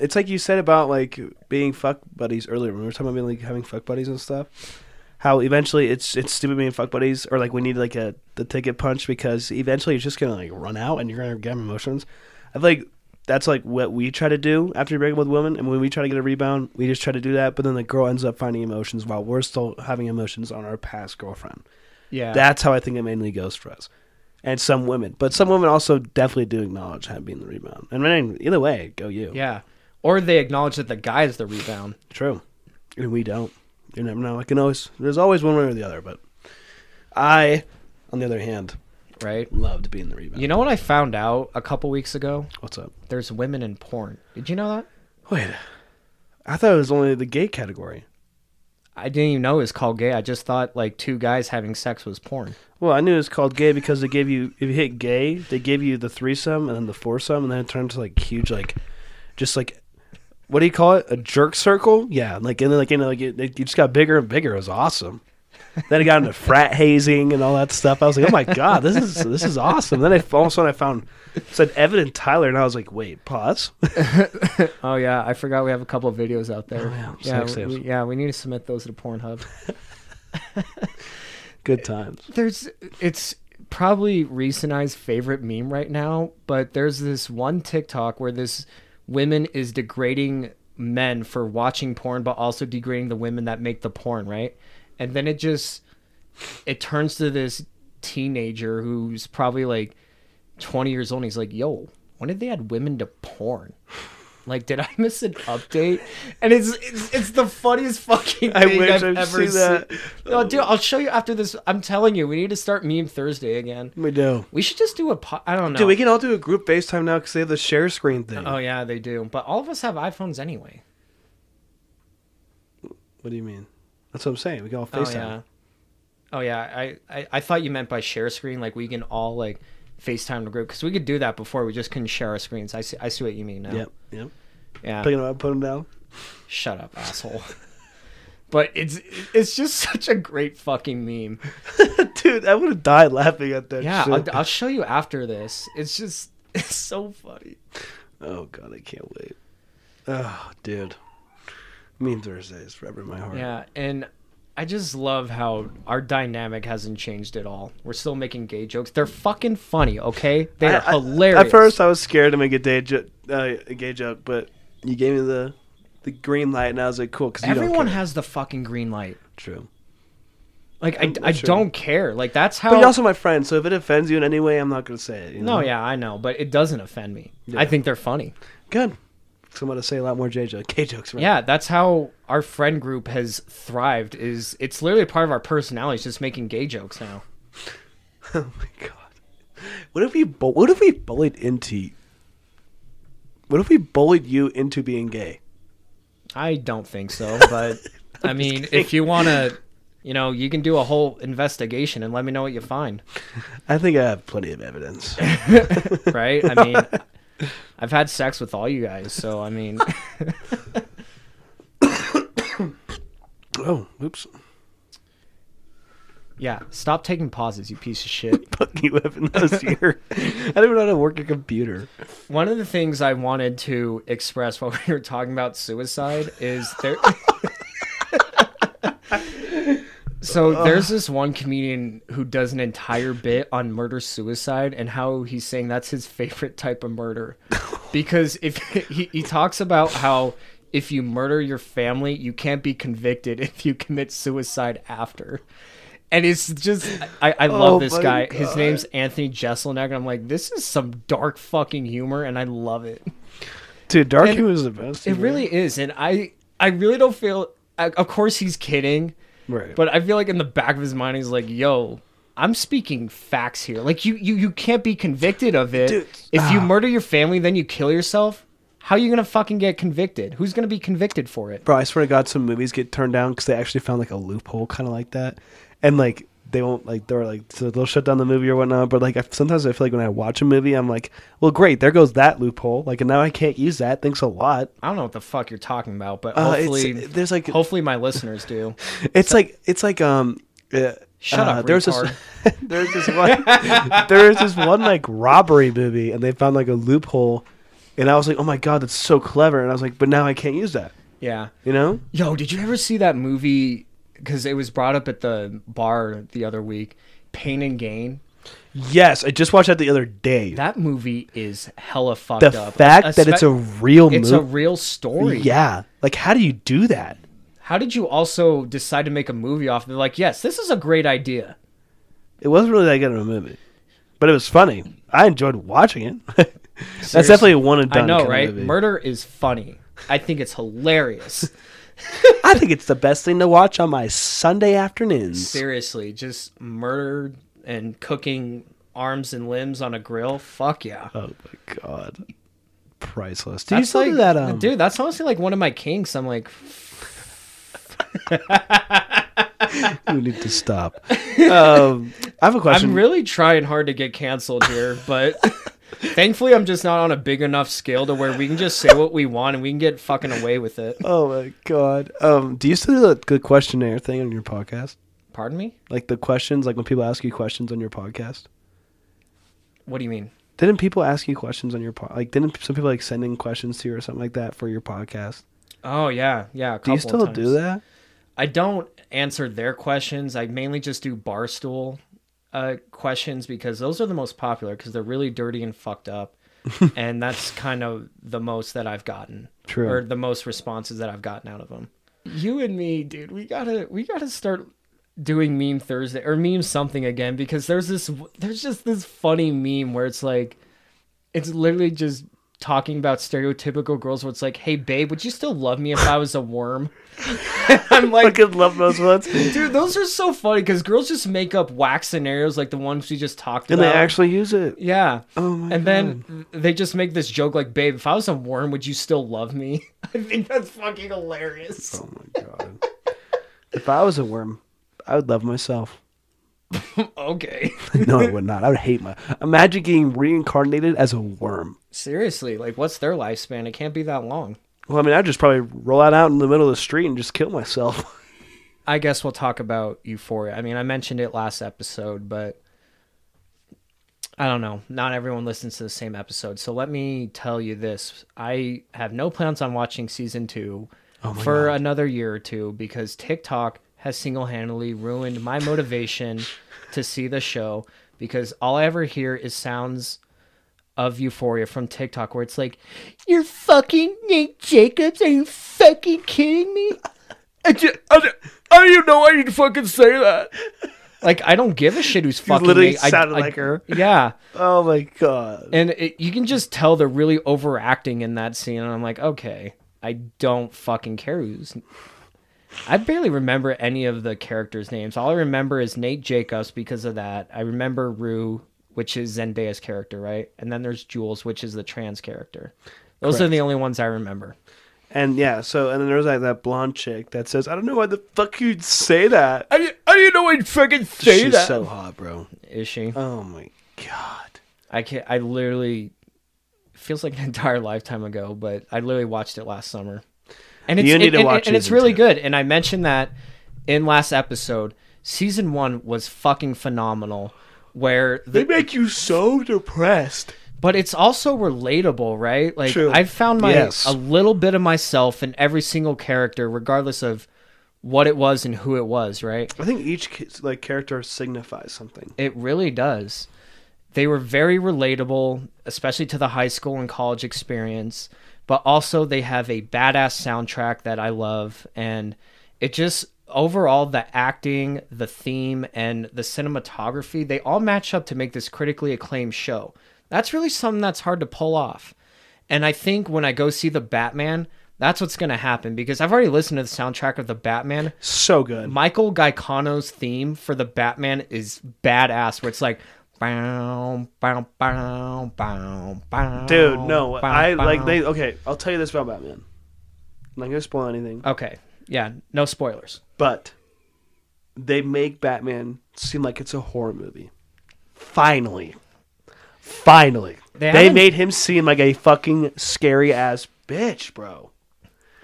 It's like you said about like being fuck buddies earlier. When we were talking about being, like having fuck buddies and stuff. How eventually it's it's stupid being fuck buddies, or like we need like a the ticket punch because eventually it's just gonna like run out and you're gonna get emotions. I feel like that's like what we try to do after you break up with women, and when we try to get a rebound, we just try to do that. But then the girl ends up finding emotions while we're still having emotions on our past girlfriend. yeah. That's how I think it mainly goes for us. And some women. But some women also definitely do acknowledge having the rebound. And I mean, either way, go you. yeah. Or they acknowledge that the guy is the rebound. True. And we don't. You never know. I can always there's always one way or the other, but I, on the other hand, Right. loved being the rebound. You know what I found out a couple weeks ago? What's up? There's women in porn. Did you know that? Wait. I thought it was only the gay category. I didn't even know it was called gay. I just thought like two guys having sex was porn. Well, I knew it was called gay because they gave you if you hit gay, they gave you the threesome and then the foursome, and then it turned to like huge, like just like what do you call it? A jerk circle? Yeah, like and then like you know like it, it just got bigger and bigger. It was awesome. then it got into frat hazing and all that stuff. I was like, oh my god, this is this is awesome. Then I all of a sudden I found said Evan and Tyler, and I was like, wait, pause. Oh yeah, I forgot we have a couple of videos out there. Oh, yeah, yeah, we, yeah, we need to submit those to Pornhub. Good eh, times. there's it's probably Reese and I's favorite meme right now, but there's this one TikTok where this women is degrading men for watching porn, but also degrading the women that make the porn, right? And then it just it turns to this teenager who's probably like 20 years old. And he's like, "Yo, when did they add women to porn?" Like, did I miss an update? And it's it's, it's the funniest fucking thing I wish I've I'd ever seen that. No, dude, I'll show you after this. I'm telling you, we need to start meme Thursday again. We do. We should just do a. Po- I don't know. Dude, we can all do a group FaceTime now because they have the share screen thing. oh yeah, they do. But all of us have iPhones anyway. What do you mean? That's what I'm saying. We can all FaceTime. Oh FaceTime. yeah. Oh yeah. I, I I thought you meant by share screen, like we can all like FaceTime the group because we could do that before. We just couldn't share our screens. I see. I see what you mean now. Yep. Yep. Yeah. Pick them up, put them down. Shut up, asshole. but it's it's just such a great fucking meme. Dude, I would have died laughing at that Yeah. I'll, I'll show you after this. It's just it's so funny. Oh god, I can't wait. Oh, dude. Mean Thursdays forever in my heart. Yeah, and I just love how our dynamic hasn't changed at all. We're still making gay jokes. They're fucking funny, okay? They're I- I- hilarious. At first, I was scared to make a, day jo- uh, a gay joke, but you gave me the the green light, and I was like, cool. Because everyone has the fucking green light. true. Like I, I sure. don't care. Like that's how. But you're also my friend, so if it offends you in any way, I'm not gonna say it. You know? no, yeah, I know, but it doesn't offend me. Yeah. I think they're funny. Good. Someone to say a lot more J jokes, K jokes. Right? Yeah, that's how our friend group has thrived. Is it's literally part of our personality. It's just making gay jokes now. Oh my god. What if we bu- what if we bullied into What if we bullied you into being gay? I don't think so, but I mean, if you want to, you know, you can do a whole investigation and let me know what you find, I think I have plenty of evidence. right? I mean, I've had sex with all you guys, so I mean, oh, oops. yeah, stop taking pauses, you piece of shit. Fuck you, Evan. That was your. I don't even know how to work a computer. One of the things I wanted to express while we were talking about suicide is there. So there's this one comedian who does an entire bit on murder suicide and how he's saying that's his favorite type of murder because if he, he talks about how if you murder your family you can't be convicted if you commit suicide after and it's just I, I love Oh this guy. His name's Anthony Jeselnik, and I'm like, this is some dark fucking humor, and I love it. Dude, Dark Humor is the best. It really is, and I I really don't feel. Of course, he's kidding, Right. but I feel like in the back of his mind, he's like, "Yo, I'm speaking facts here. Like you you you can't be convicted of it. Dude, if you ah. murder your family, then you kill yourself. How are you gonna fucking get convicted? Who's gonna be convicted for it? Bro, I swear to God, some movies get turned down because they actually found like a loophole, kind of like that, and like they won't like they're like so they'll shut down the movie or whatnot. But like I, sometimes I feel like when I watch a movie, I'm like, well, great, there goes that loophole. Like and now I can't use that. Thanks a lot. I don't know what the fuck you're talking about, but Uh, hopefully, there's like hopefully my listeners do. it's like it's like um. Uh, Shut uh, up, There's this, there's this one, there's this one like robbery movie, and they found like a loophole, and I was like, oh my god, that's so clever, and I was like, but now I can't use that, Yeah. you know? Yo, did you ever see that movie? Because it was brought up at the bar the other week. Pain and Gain. Yes, I just watched that the other day. That movie is hella fucked the up. fact that it's a Espe- real it's movie. a real story. Yeah, like how do you do that? How did you also decide to make a movie off? They're like, yes, this is a great idea. It wasn't really that good of a movie, but it was funny. I enjoyed watching it. That's definitely a one and done. I know, of right? movie. Murder is funny. I think it's hilarious. I think it's the best thing to watch on my Sunday afternoons. Seriously, just murder and cooking arms and limbs on a grill. Fuck yeah. Oh my god, priceless. Do you That's like, that? Um, dude, that's honestly like one of my kinks. I'm like, you need to stop. Um, I have a question. I'm really trying hard to get canceled here, but thankfully I'm just not on a big enough scale to where we can just say what we want and we can get fucking away with it. oh my god. Um, do you still do the, the questionnaire thing on your podcast? Pardon me? Like the questions, like when people ask you questions on your podcast. What do you mean? Didn't people ask you questions on your pod? Like, didn't some people like send in questions to you or something like that for your podcast? Oh yeah, yeah. A Do you still do that? I don't answer their questions. I mainly just do barstool uh, questions because those are the most popular because they're really dirty and fucked up, and that's kind of the most that I've gotten, True. or the most responses that I've gotten out of them. You and me, dude, we gotta we gotta start doing meme Thursday or meme something again because there's this there's just this funny meme where it's like it's literally just talking about stereotypical girls where it's like, hey babe, would you still love me if I was a worm? I'm like, Fucking love those ones. dude, those are so funny because girls just make up whack scenarios like the ones we just talked And about. And they actually use it. yeah. Oh my and then they just make this joke like, babe, if I was a worm, would you still love me? I think that's fucking hilarious. Oh my god. if I was a worm, I would love myself. Okay. no, I would not. I would hate my. Imagine getting reincarnated as a worm. Seriously, like what's their lifespan? It can't be that long. Well, I mean, I'd just probably roll out out in the middle of the street and just kill myself. I guess we'll talk about Euphoria. I mean, I mentioned it last episode, but I don't know. Not everyone listens to the same episode. So let me tell you this. I have no plans on watching season 2 for another year or two because TikTok has single-handedly ruined my motivation to see the show because all I ever hear is sounds of Euphoria from TikTok where it's like, "You're fucking Nate Jacobs? Are you fucking kidding me?" I, just, I, don't- I don't even know why you'd fucking say that. Like, I don't give a shit who's fucking. literally. I- sounded I- like her. Yeah, oh my god. and it, you can just tell they're really overacting in that scene, and I'm like, okay, I don't fucking care who's. I barely remember any of the characters' names. All I remember is Nate Jacobs because of that. I remember Rue, which is Zendaya's character, right? And then there's Jules, which is the trans character. Those are the only ones I remember. And yeah, so and then there's like that blonde chick that says, "I don't know why the fuck you'd say that." I, I didn't know why I'd fucking say She's that. so hot, bro. Is she? Oh my god. I can't. I literally feels like an entire lifetime ago, but I literally watched it last summer, and it's You need and, to and- watch and it's really two. good. And I mentioned that in last episode. Season one was fucking phenomenal, where the, They make you so depressed. but it's also relatable, right? Like True. I found my Yes. a little bit of myself in every single character, regardless of what it was and who it was, right? I think each like character signifies something. It really does. They were very relatable, especially to the high school and college experience, but also they have a badass soundtrack that I love and it just overall the acting, the theme and the cinematography, they all match up to make this critically acclaimed show. That's really something that's hard to pull off. And I think when I go see the Batman, that's what's going to happen because I've already listened to the soundtrack of the Batman. So good. Michael Giacchino's theme for the Batman is badass, where it's like, bow, bow, bow, bow, bow. Dude, no, bow, I like they. Okay, I'll tell you this about Batman. I'm not gonna spoil anything, Okay, yeah, no spoilers. but they make Batman seem like it's a horror movie. Finally, finally, They they, haven't- made him seem like a fucking scary ass bitch, bro.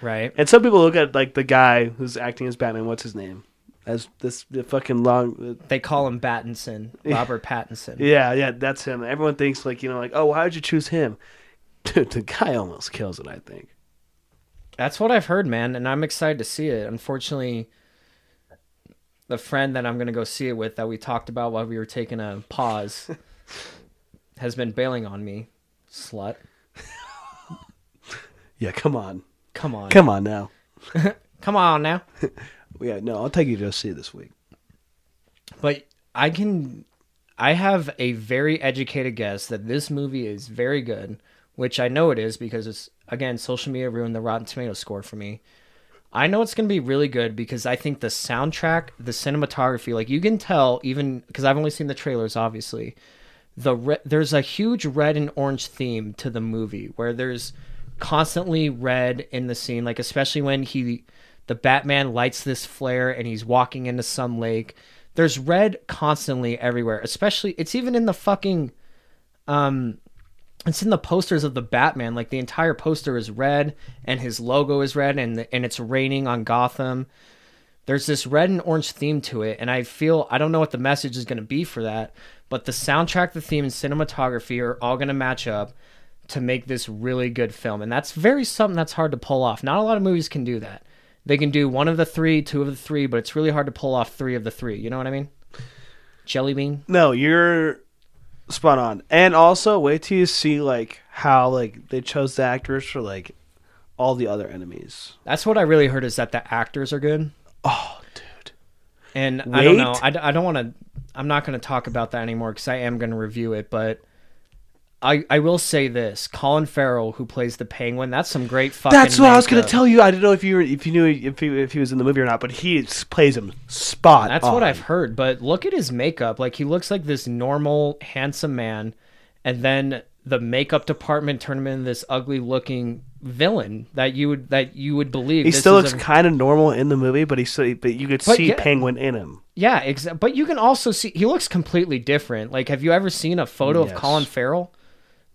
Right? And some people look at like the guy who's acting as Batman. What's his name? As this the fucking long. They call him Battinson, Robert Pattinson. Yeah, yeah, that's him. Everyone thinks like you know, like, oh, why would you choose him? Dude, the guy almost kills it. I think. That's what I've heard, man, and I'm excited to see it. Unfortunately, the friend that I'm gonna go see it with that we talked about while we were taking a pause has been bailing on me. Slut. Yeah, come on, Come on. come on now. Come on now. Yeah, no, I'll take you to see this week. But I can I have a very educated guess that this movie is very good, which I know it is because it's again social media ruined the Rotten Tomato score for me. I know it's going to be really good because I think the soundtrack, the cinematography, like you can tell even because I've only seen the trailers obviously. The re- there's a huge red and orange theme to the movie where there's constantly red in the scene like especially when he The Batman lights this flare and he's walking into some lake. There's red constantly everywhere, especially it's even in the fucking um it's in the posters of the Batman. Like the entire poster is red and his logo is red and and it's raining on Gotham. There's this red and orange theme to it and I feel I don't know what the message is going to be for that, but the soundtrack, the theme and cinematography are all going to match up to make this really good film. And that's very something that's hard to pull off. Not a lot of movies can do that. They can do one of the three, two of the three, but it's really hard to pull off three of the three. You know what I mean? Jelly bean. No, you're spot on. And also, wait till you see like how like they chose the actors for like all the other enemies. That's what I really heard is that the actors are good. Oh, dude. And I don't know. I, I don't want to. I'm not going to talk about that anymore because I am going to review it. But I I will say this: Colin Farrell, who plays the Penguin, that's some great fucking. That's what I was gonna makeup. tell you. I didn't know if you were if you knew if he if he was in the movie or not, but he plays him spot. That's what. I've heard. But look at his makeup. Like he looks like this normal, handsome man, and then the makeup department turned him into this ugly looking villain that you would that you would believe. He still looks kind of normal in the movie, but he's still, but you could But see yeah. Penguin in him. yeah, exa- but you can also see he looks completely different. Like, have you ever seen a photo of Colin Farrell?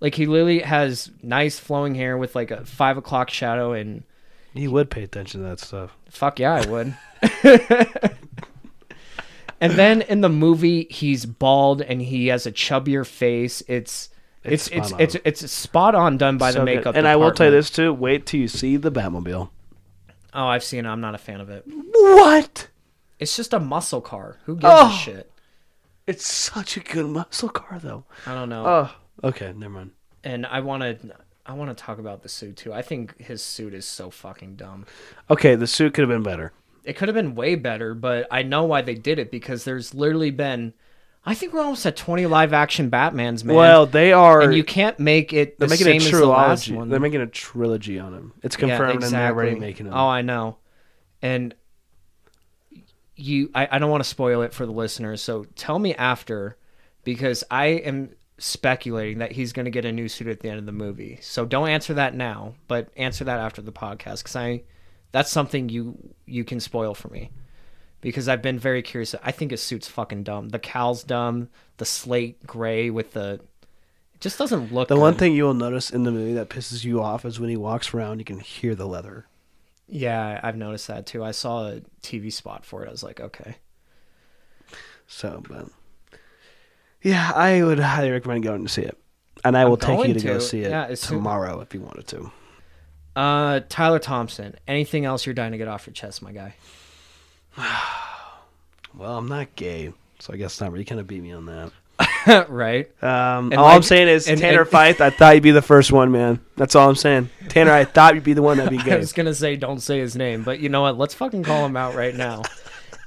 Like he literally has nice flowing hair with like a five o'clock shadow and He would pay attention to that stuff. Fuck yeah, I would. and then in the movie, he's bald and he has a chubbier face. It's it's It's it's spot it's on. it's, spot on done by So the good. makeup. And I will tell you this too. Wait till you see the Batmobile. Oh, I've seen it. I'm not a fan of it. What? It's just a muscle car. Who gives Oh. a shit? It's such a good muscle car, though. I don't know. Oh, okay, never mind. And I want to I want to talk about the suit too. I think his suit is so fucking dumb. Okay, the suit could have been better. It could have been way better, but I know why they did it because there's literally been I think we're almost at 20 live action Batmans, man. Well, they are. and you can't make it the they're making same a as the last trilogy. one. They're making a trilogy on him. It's Yeah, confirmed, and they're already exactly. making them. Oh, I know. And you, I, I don't want to spoil it for the listeners, so tell me after, because I am speculating that he's going to get a new suit at the end of the movie. So don't answer that now, but answer that after the podcast, because I, that's something you you can spoil for me, because I've been very curious. I think his suit's fucking dumb. The cowl's dumb. The slate gray with the, it just doesn't look. the one thing you will notice in the movie that pisses you off is when he walks around, you can hear the leather. Yeah, I've noticed that too. I saw a TV spot for it. I was like, okay. So, but yeah, I would highly recommend going to see it, and I will take you to, go see it Yeah, tomorrow if you wanted to. Uh, Tyler Thompson. Anything else you're dying to get off your chest, my guy? Well, I'm not gay, so I guess not You kind of beat me on that. right. Um, all like- I'm saying is and- Tanner and- Fife. I thought you'd be the first one, man. That's all I'm saying. Tanner, I thought you'd be the one that'd be gay. I was gonna say don't say his name, but you know what? Let's fucking call him out right now.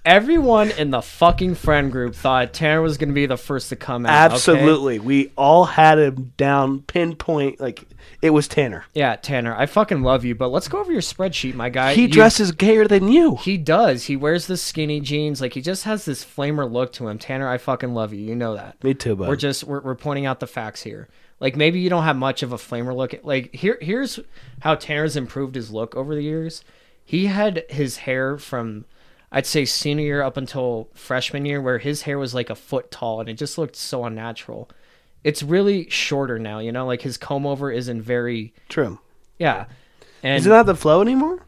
Everyone in the fucking friend group thought Tanner was gonna be the first to come out. okay? Absolutely, we all had him down pinpoint. Like it was Tanner. Yeah, Tanner. I fucking love you, but let's go over your spreadsheet, my guy. he You- dresses gayer than you. He does. He wears the skinny jeans. Like he just has this flamer look to him. Tanner, I fucking love you. You know that. Me too, bud. We're just we're, we're pointing out the facts here. Like maybe you don't have much of a flamer look. Like here here's how Tanner's improved his look over the years. He had his hair from I'd say senior year up until freshman year where his hair was like a foot tall and it just looked so unnatural. It's really shorter now, you know, like his comb over isn't very True. yeah. And Is it not the flow anymore?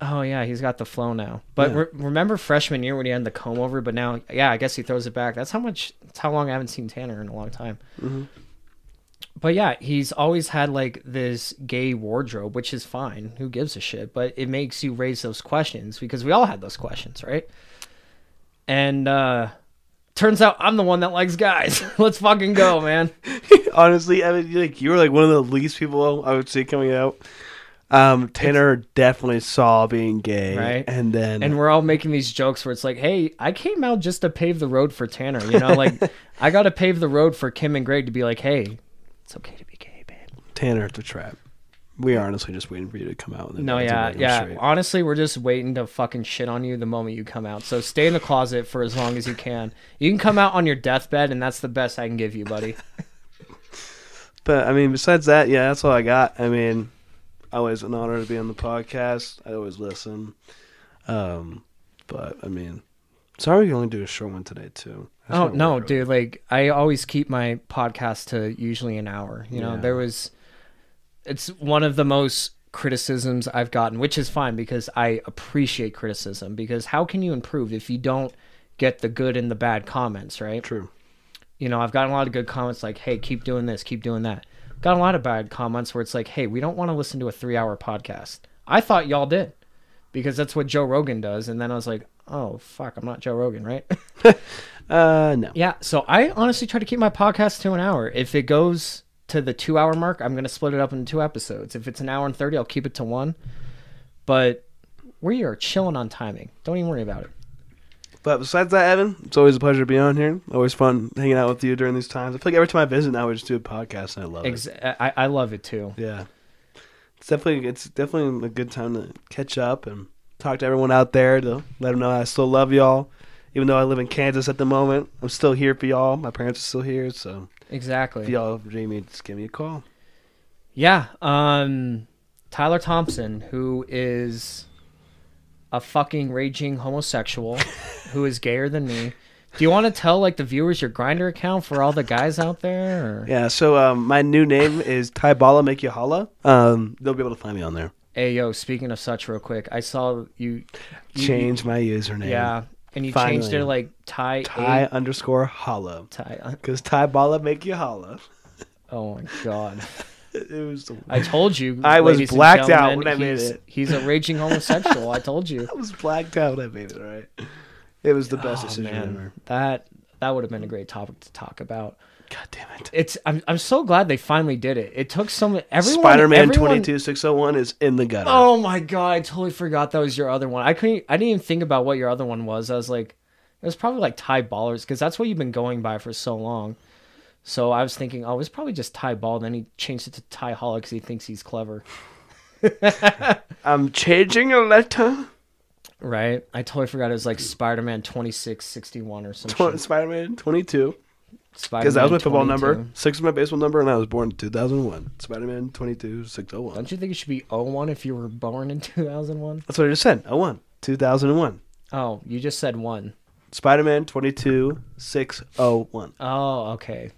Oh yeah, he's got the flow now. But Yeah. re- remember freshman year when he had the comb over, but now yeah, I guess he throws it back. That's how much. That's how long I haven't seen Tanner in a long time. Mm-hmm. But yeah, he's always had like this gay wardrobe, which is fine. Who gives a shit? But it makes you raise those questions because we all had those questions, right? And uh turns out I'm the one that likes guys. Let's fucking go, man. Honestly, I mean, like you were like one of the least people I would see coming out. Um, Tanner definitely saw being gay, Right. And then and we're all making these jokes where it's like, "Hey, I came out just to pave the road for Tanner." You know, like I got to pave the road for Kim and Greg to be like, "Hey, it's okay to be gay, babe." Tanner at the trap. We are honestly just waiting for you to come out. and then No, yeah, yeah. Honestly, we're just waiting to fucking shit on you the moment you come out. So stay in the closet for as long as you can. You can come out on your deathbed, and that's the best I can give you, buddy. But I mean, besides that, yeah, that's all I got. I mean, Always an honor to be on the podcast. I always listen. Um, but I mean, sorry we only do a short one today too. That's Oh no, dude! Like I always keep my podcast to usually an hour. You know, Yeah. there was. It's one of the most criticisms I've gotten, which is fine because I appreciate criticism. Because how can you improve if you don't get the good and the bad comments, right? True. You know, I've gotten a lot of good comments like, "Hey, keep doing this, keep doing that." Got a lot of bad comments where it's like, "Hey, we don't want to listen to a three-hour podcast." I thought y'all did, because that's what Joe Rogan does, and then I was like, "Oh fuck, I'm not Joe Rogan, right?" Uh, no. Yeah, so I honestly try to keep my podcast to an hour. If it goes to the two hour mark, I'm gonna split it up into two episodes. If it's an hour and thirty, I'll keep it to one. But we are chilling on timing. Don't even worry about it. But besides that, Evan, it's always a pleasure to be on here. Always fun hanging out with you during these times. I feel like every time I visit now, we just do a podcast, and I love it. I, I love it too. Yeah, it's definitely it's definitely a good time to catch up and talk to everyone out there to let them know I still love y'all, even though I live in Kansas at the moment. I'm still here for y'all. My parents are still here, so exactly. if y'all dream me, just give me a call. Yeah. Um, Tyler Thompson, who is a fucking raging homosexual, who is gayer than me. Do you want to tell like the viewers your Grindr account for all the guys out there? Or? Yeah, so um, my new name is Ty Bala Make You Holla. Um, they'll be able to find me on there. Hey yo, speaking of such, real quick, I saw you, you Change my username. Yeah, and you changed it Finally. like Ty. Ty A- underscore holla. Ty. uh, Because Ty Bala Make You Holla. Oh my god! It was the I told you. I was blacked out when I made he's- it. He's a raging homosexual. I told you. I was blacked out when I made it, right? It was the best Oh, decision man, ever. that that would have been a great topic to talk about. God damn it. It's I'm I'm so glad they finally did it. It took some everyone. Spider Man everyone- 22601 is in the gutter. Oh my god! I totally forgot that was your other one. I couldn't. I didn't even think about what your other one was. I was like, it was probably like Ty Ballers because that's what you've been going by for so long. So I was thinking, oh, it was probably just Ty Ball. Then he changed it to Ty Holla because he thinks he's clever, I'm changing a letter. right? I totally forgot it was like Spider Man twenty six sixty one or something. Tw- Spider Man 22. Because that was my football 22. number. Six is my baseball number, and I was born in 2001. Spider Man 22 601. Don't you think it should be 01 if you were born in two thousand one? That's what I just said. 01. 2001. Oh, you just said one. Spider Man 22 601. Oh, okay.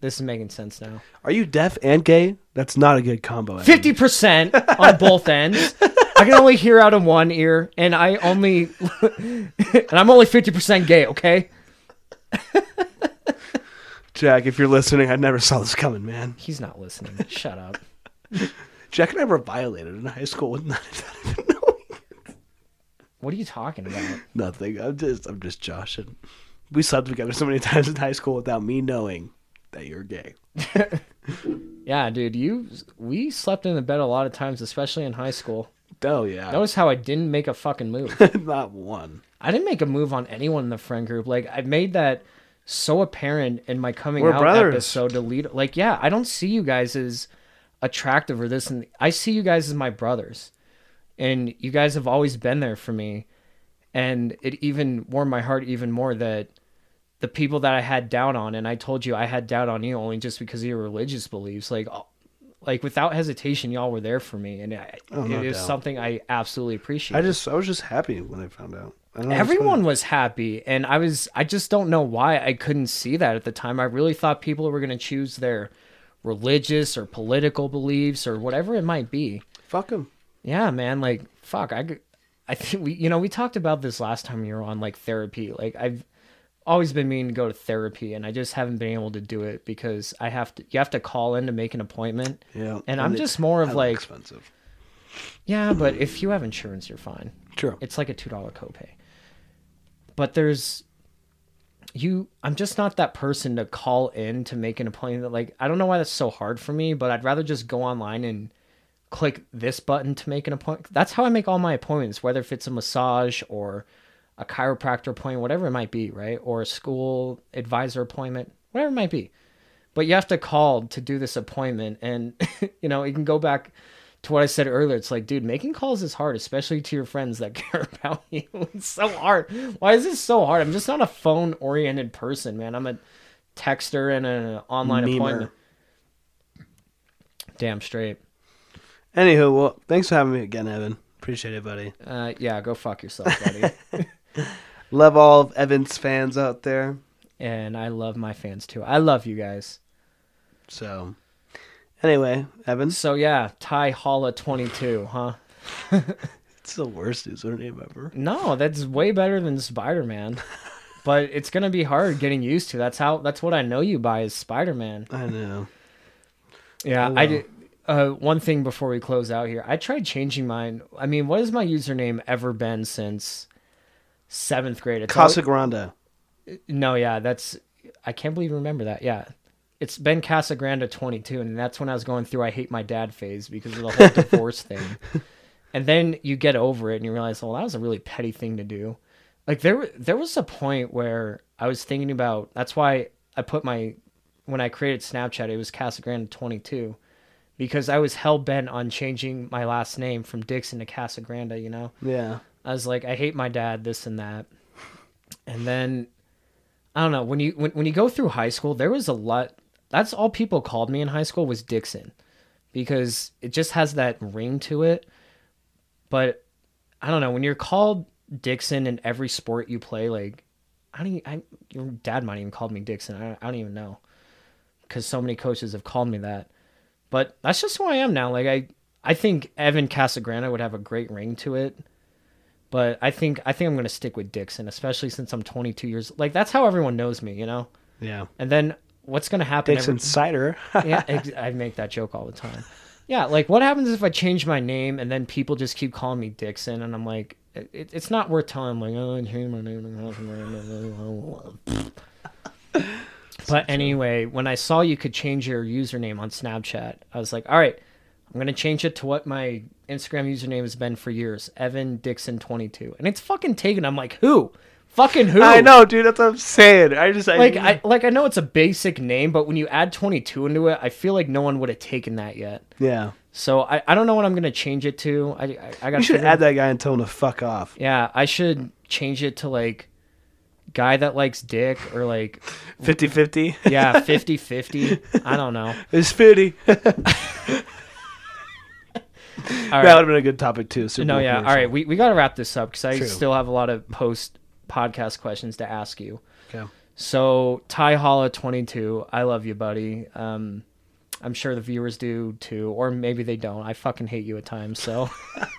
This is making sense now. Are you deaf and gay? That's not a good combo. Fifty percent on both ends. I can only hear out of one ear, and I only, and I'm only fifty percent gay. Okay, Jack, if you're listening, I never saw this coming, man. he's not listening. Shut up. Jack and I were violated in high school with not even knowing. What are you talking about? Nothing. I'm just I'm just joshing. We slept together so many times in high school without me knowing that you're gay. Yeah, dude, you we slept in the bed a lot of times, especially in high school. Oh yeah. Notice how I didn't make a fucking move. not one. I didn't make a move on anyone in the friend group. Like I made that so apparent in my coming We're out brothers. episode to lead. Like, yeah, I don't see you guys as attractive or this, and I see you guys as my brothers, and you guys have always been there for me, and it even warmed my heart even more that the people that I had doubt on, and I told you I had doubt on you only just because of your religious beliefs, like. Uh, like without hesitation, y'all were there for me, and I, Oh, no it is doubt. something I absolutely appreciate. I just I was just happy when I found out. I don't know, it's Everyone was happy, and I was. I just don't know why I couldn't see that at the time. I really thought people were going to choose their religious or political beliefs or whatever it might be. fuck him. Yeah, man. Like, fuck. i i think we. You know, we talked about this last time you were on like therapy. Like, I've always been meaning to go to therapy, and I just haven't been able to do it because I have to. You have to call in to make an appointment. Yeah. And I'm just more of like, expensive. yeah, but if you have insurance, you're fine. Sure. It's like a two dollar copay. But there's you I'm just not that person to call in to make an appointment. Like I don't know why that's so hard for me, but I'd rather just go online and click this button to make an appointment. That's how I make all my appointments, whether if it's a massage or a chiropractor appointment, whatever it might be, right? Or a school advisor appointment, whatever it might be. But you have to call to do this appointment and you know, you can go back to what I said earlier. It's like, dude, making calls is hard, especially to your friends that care about you. It's so hard. Why is this so hard? I'm just not a phone oriented person, man. I'm a texter and an online Memer. appointment. Damn straight. Anywho, well, thanks for having me again, Evan. Appreciate it, buddy. Uh, yeah, go fuck yourself, buddy. Love all of Evan's fans out there. and I love my fans too. I love you guys. So, anyway, Evan, So yeah, Ty Holla 22, huh? it's the worst username ever. No, that's way better than Spider Man. but it's gonna be hard getting used to. That's how. That's what I know you by is Spider Man. I know. Yeah, Oh, I did. Uh, one thing before we close out here, I tried changing mine. I mean, what has my username ever been since seventh grade? It's Casa Grande. no, yeah, that's. I can't believe you remember that. Yeah, it's been Casa Grande 22, and that's when I was going through I hate my dad phase because of the whole divorce thing. And then you get over it and you realize, well, that was a really petty thing to do. Like there, there was a point where I was thinking about. That's why I put my when I created Snapchat, it was Casa Grande 22 because I was hell bent on changing my last name from Dixon to Casa Grande. You know, Yeah. I was like, I hate my dad, this and that. And then I don't know when you when when you go through high school, there was a lot. That's all people called me in high school was Dixon, because it just has that ring to it. But I don't know when you're called Dixon in every sport you play, like I don't. Even, I your dad might even called me Dixon. I, I don't even know, because so many coaches have called me that. But that's just who I am now. Like I, I think Evan Casagrande would have a great ring to it. But I think I think I'm gonna stick with Dixon, especially since I'm 22 years. Like that's how everyone knows me, you know. Yeah. And then what's gonna happen? Dixon every- cider. yeah, ex- I make that joke all the time. Yeah, like what happens if I change my name and then people just keep calling me Dixon, and I'm like, it, it's not worth telling. Like, oh, I changed my name. But anyway, when I saw you could change your username on Snapchat, I was like, all right, I'm gonna change it to what my Instagram username has been for years, Evan Dixon 22, and it's fucking taken. I'm like, who? Fucking who? I know, dude. That's what I'm saying. I just I, like I like I know it's a basic name, but when you add 22 into it, I feel like no one would have taken that yet. yeah. So I, I don't know what I'm gonna change it to. I I, I got You should add that guy and tell him to fuck off. Yeah, I should change it to like guy that likes dick or like 50-50. yeah 50-50. I don't know. it's 50. All That would have been a good topic too. Super No, yeah. All right, we we got to wrap this up because I True. still have a lot of post podcast questions to ask you. Okay. So Ty Holla twenty two, I love you, buddy. Um, I'm sure the viewers do too, or maybe they don't. I fucking hate you at times. So,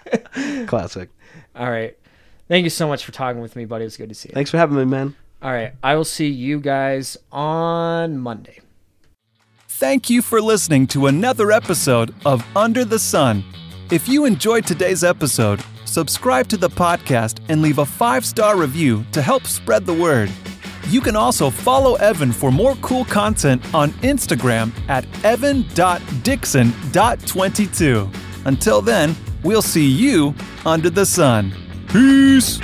Classic. all right. Thank you so much for talking with me, buddy. It was good to see you. Thanks for having me, man. All right, I will see you guys on Monday. Thank you for listening to another episode of Under the Sun. If you enjoyed today's episode, subscribe to the podcast and leave a five star review to help spread the word. You can also follow Evan for more cool content on Instagram at evan.dixon.22. Until then, we'll see you under the sun. Peace!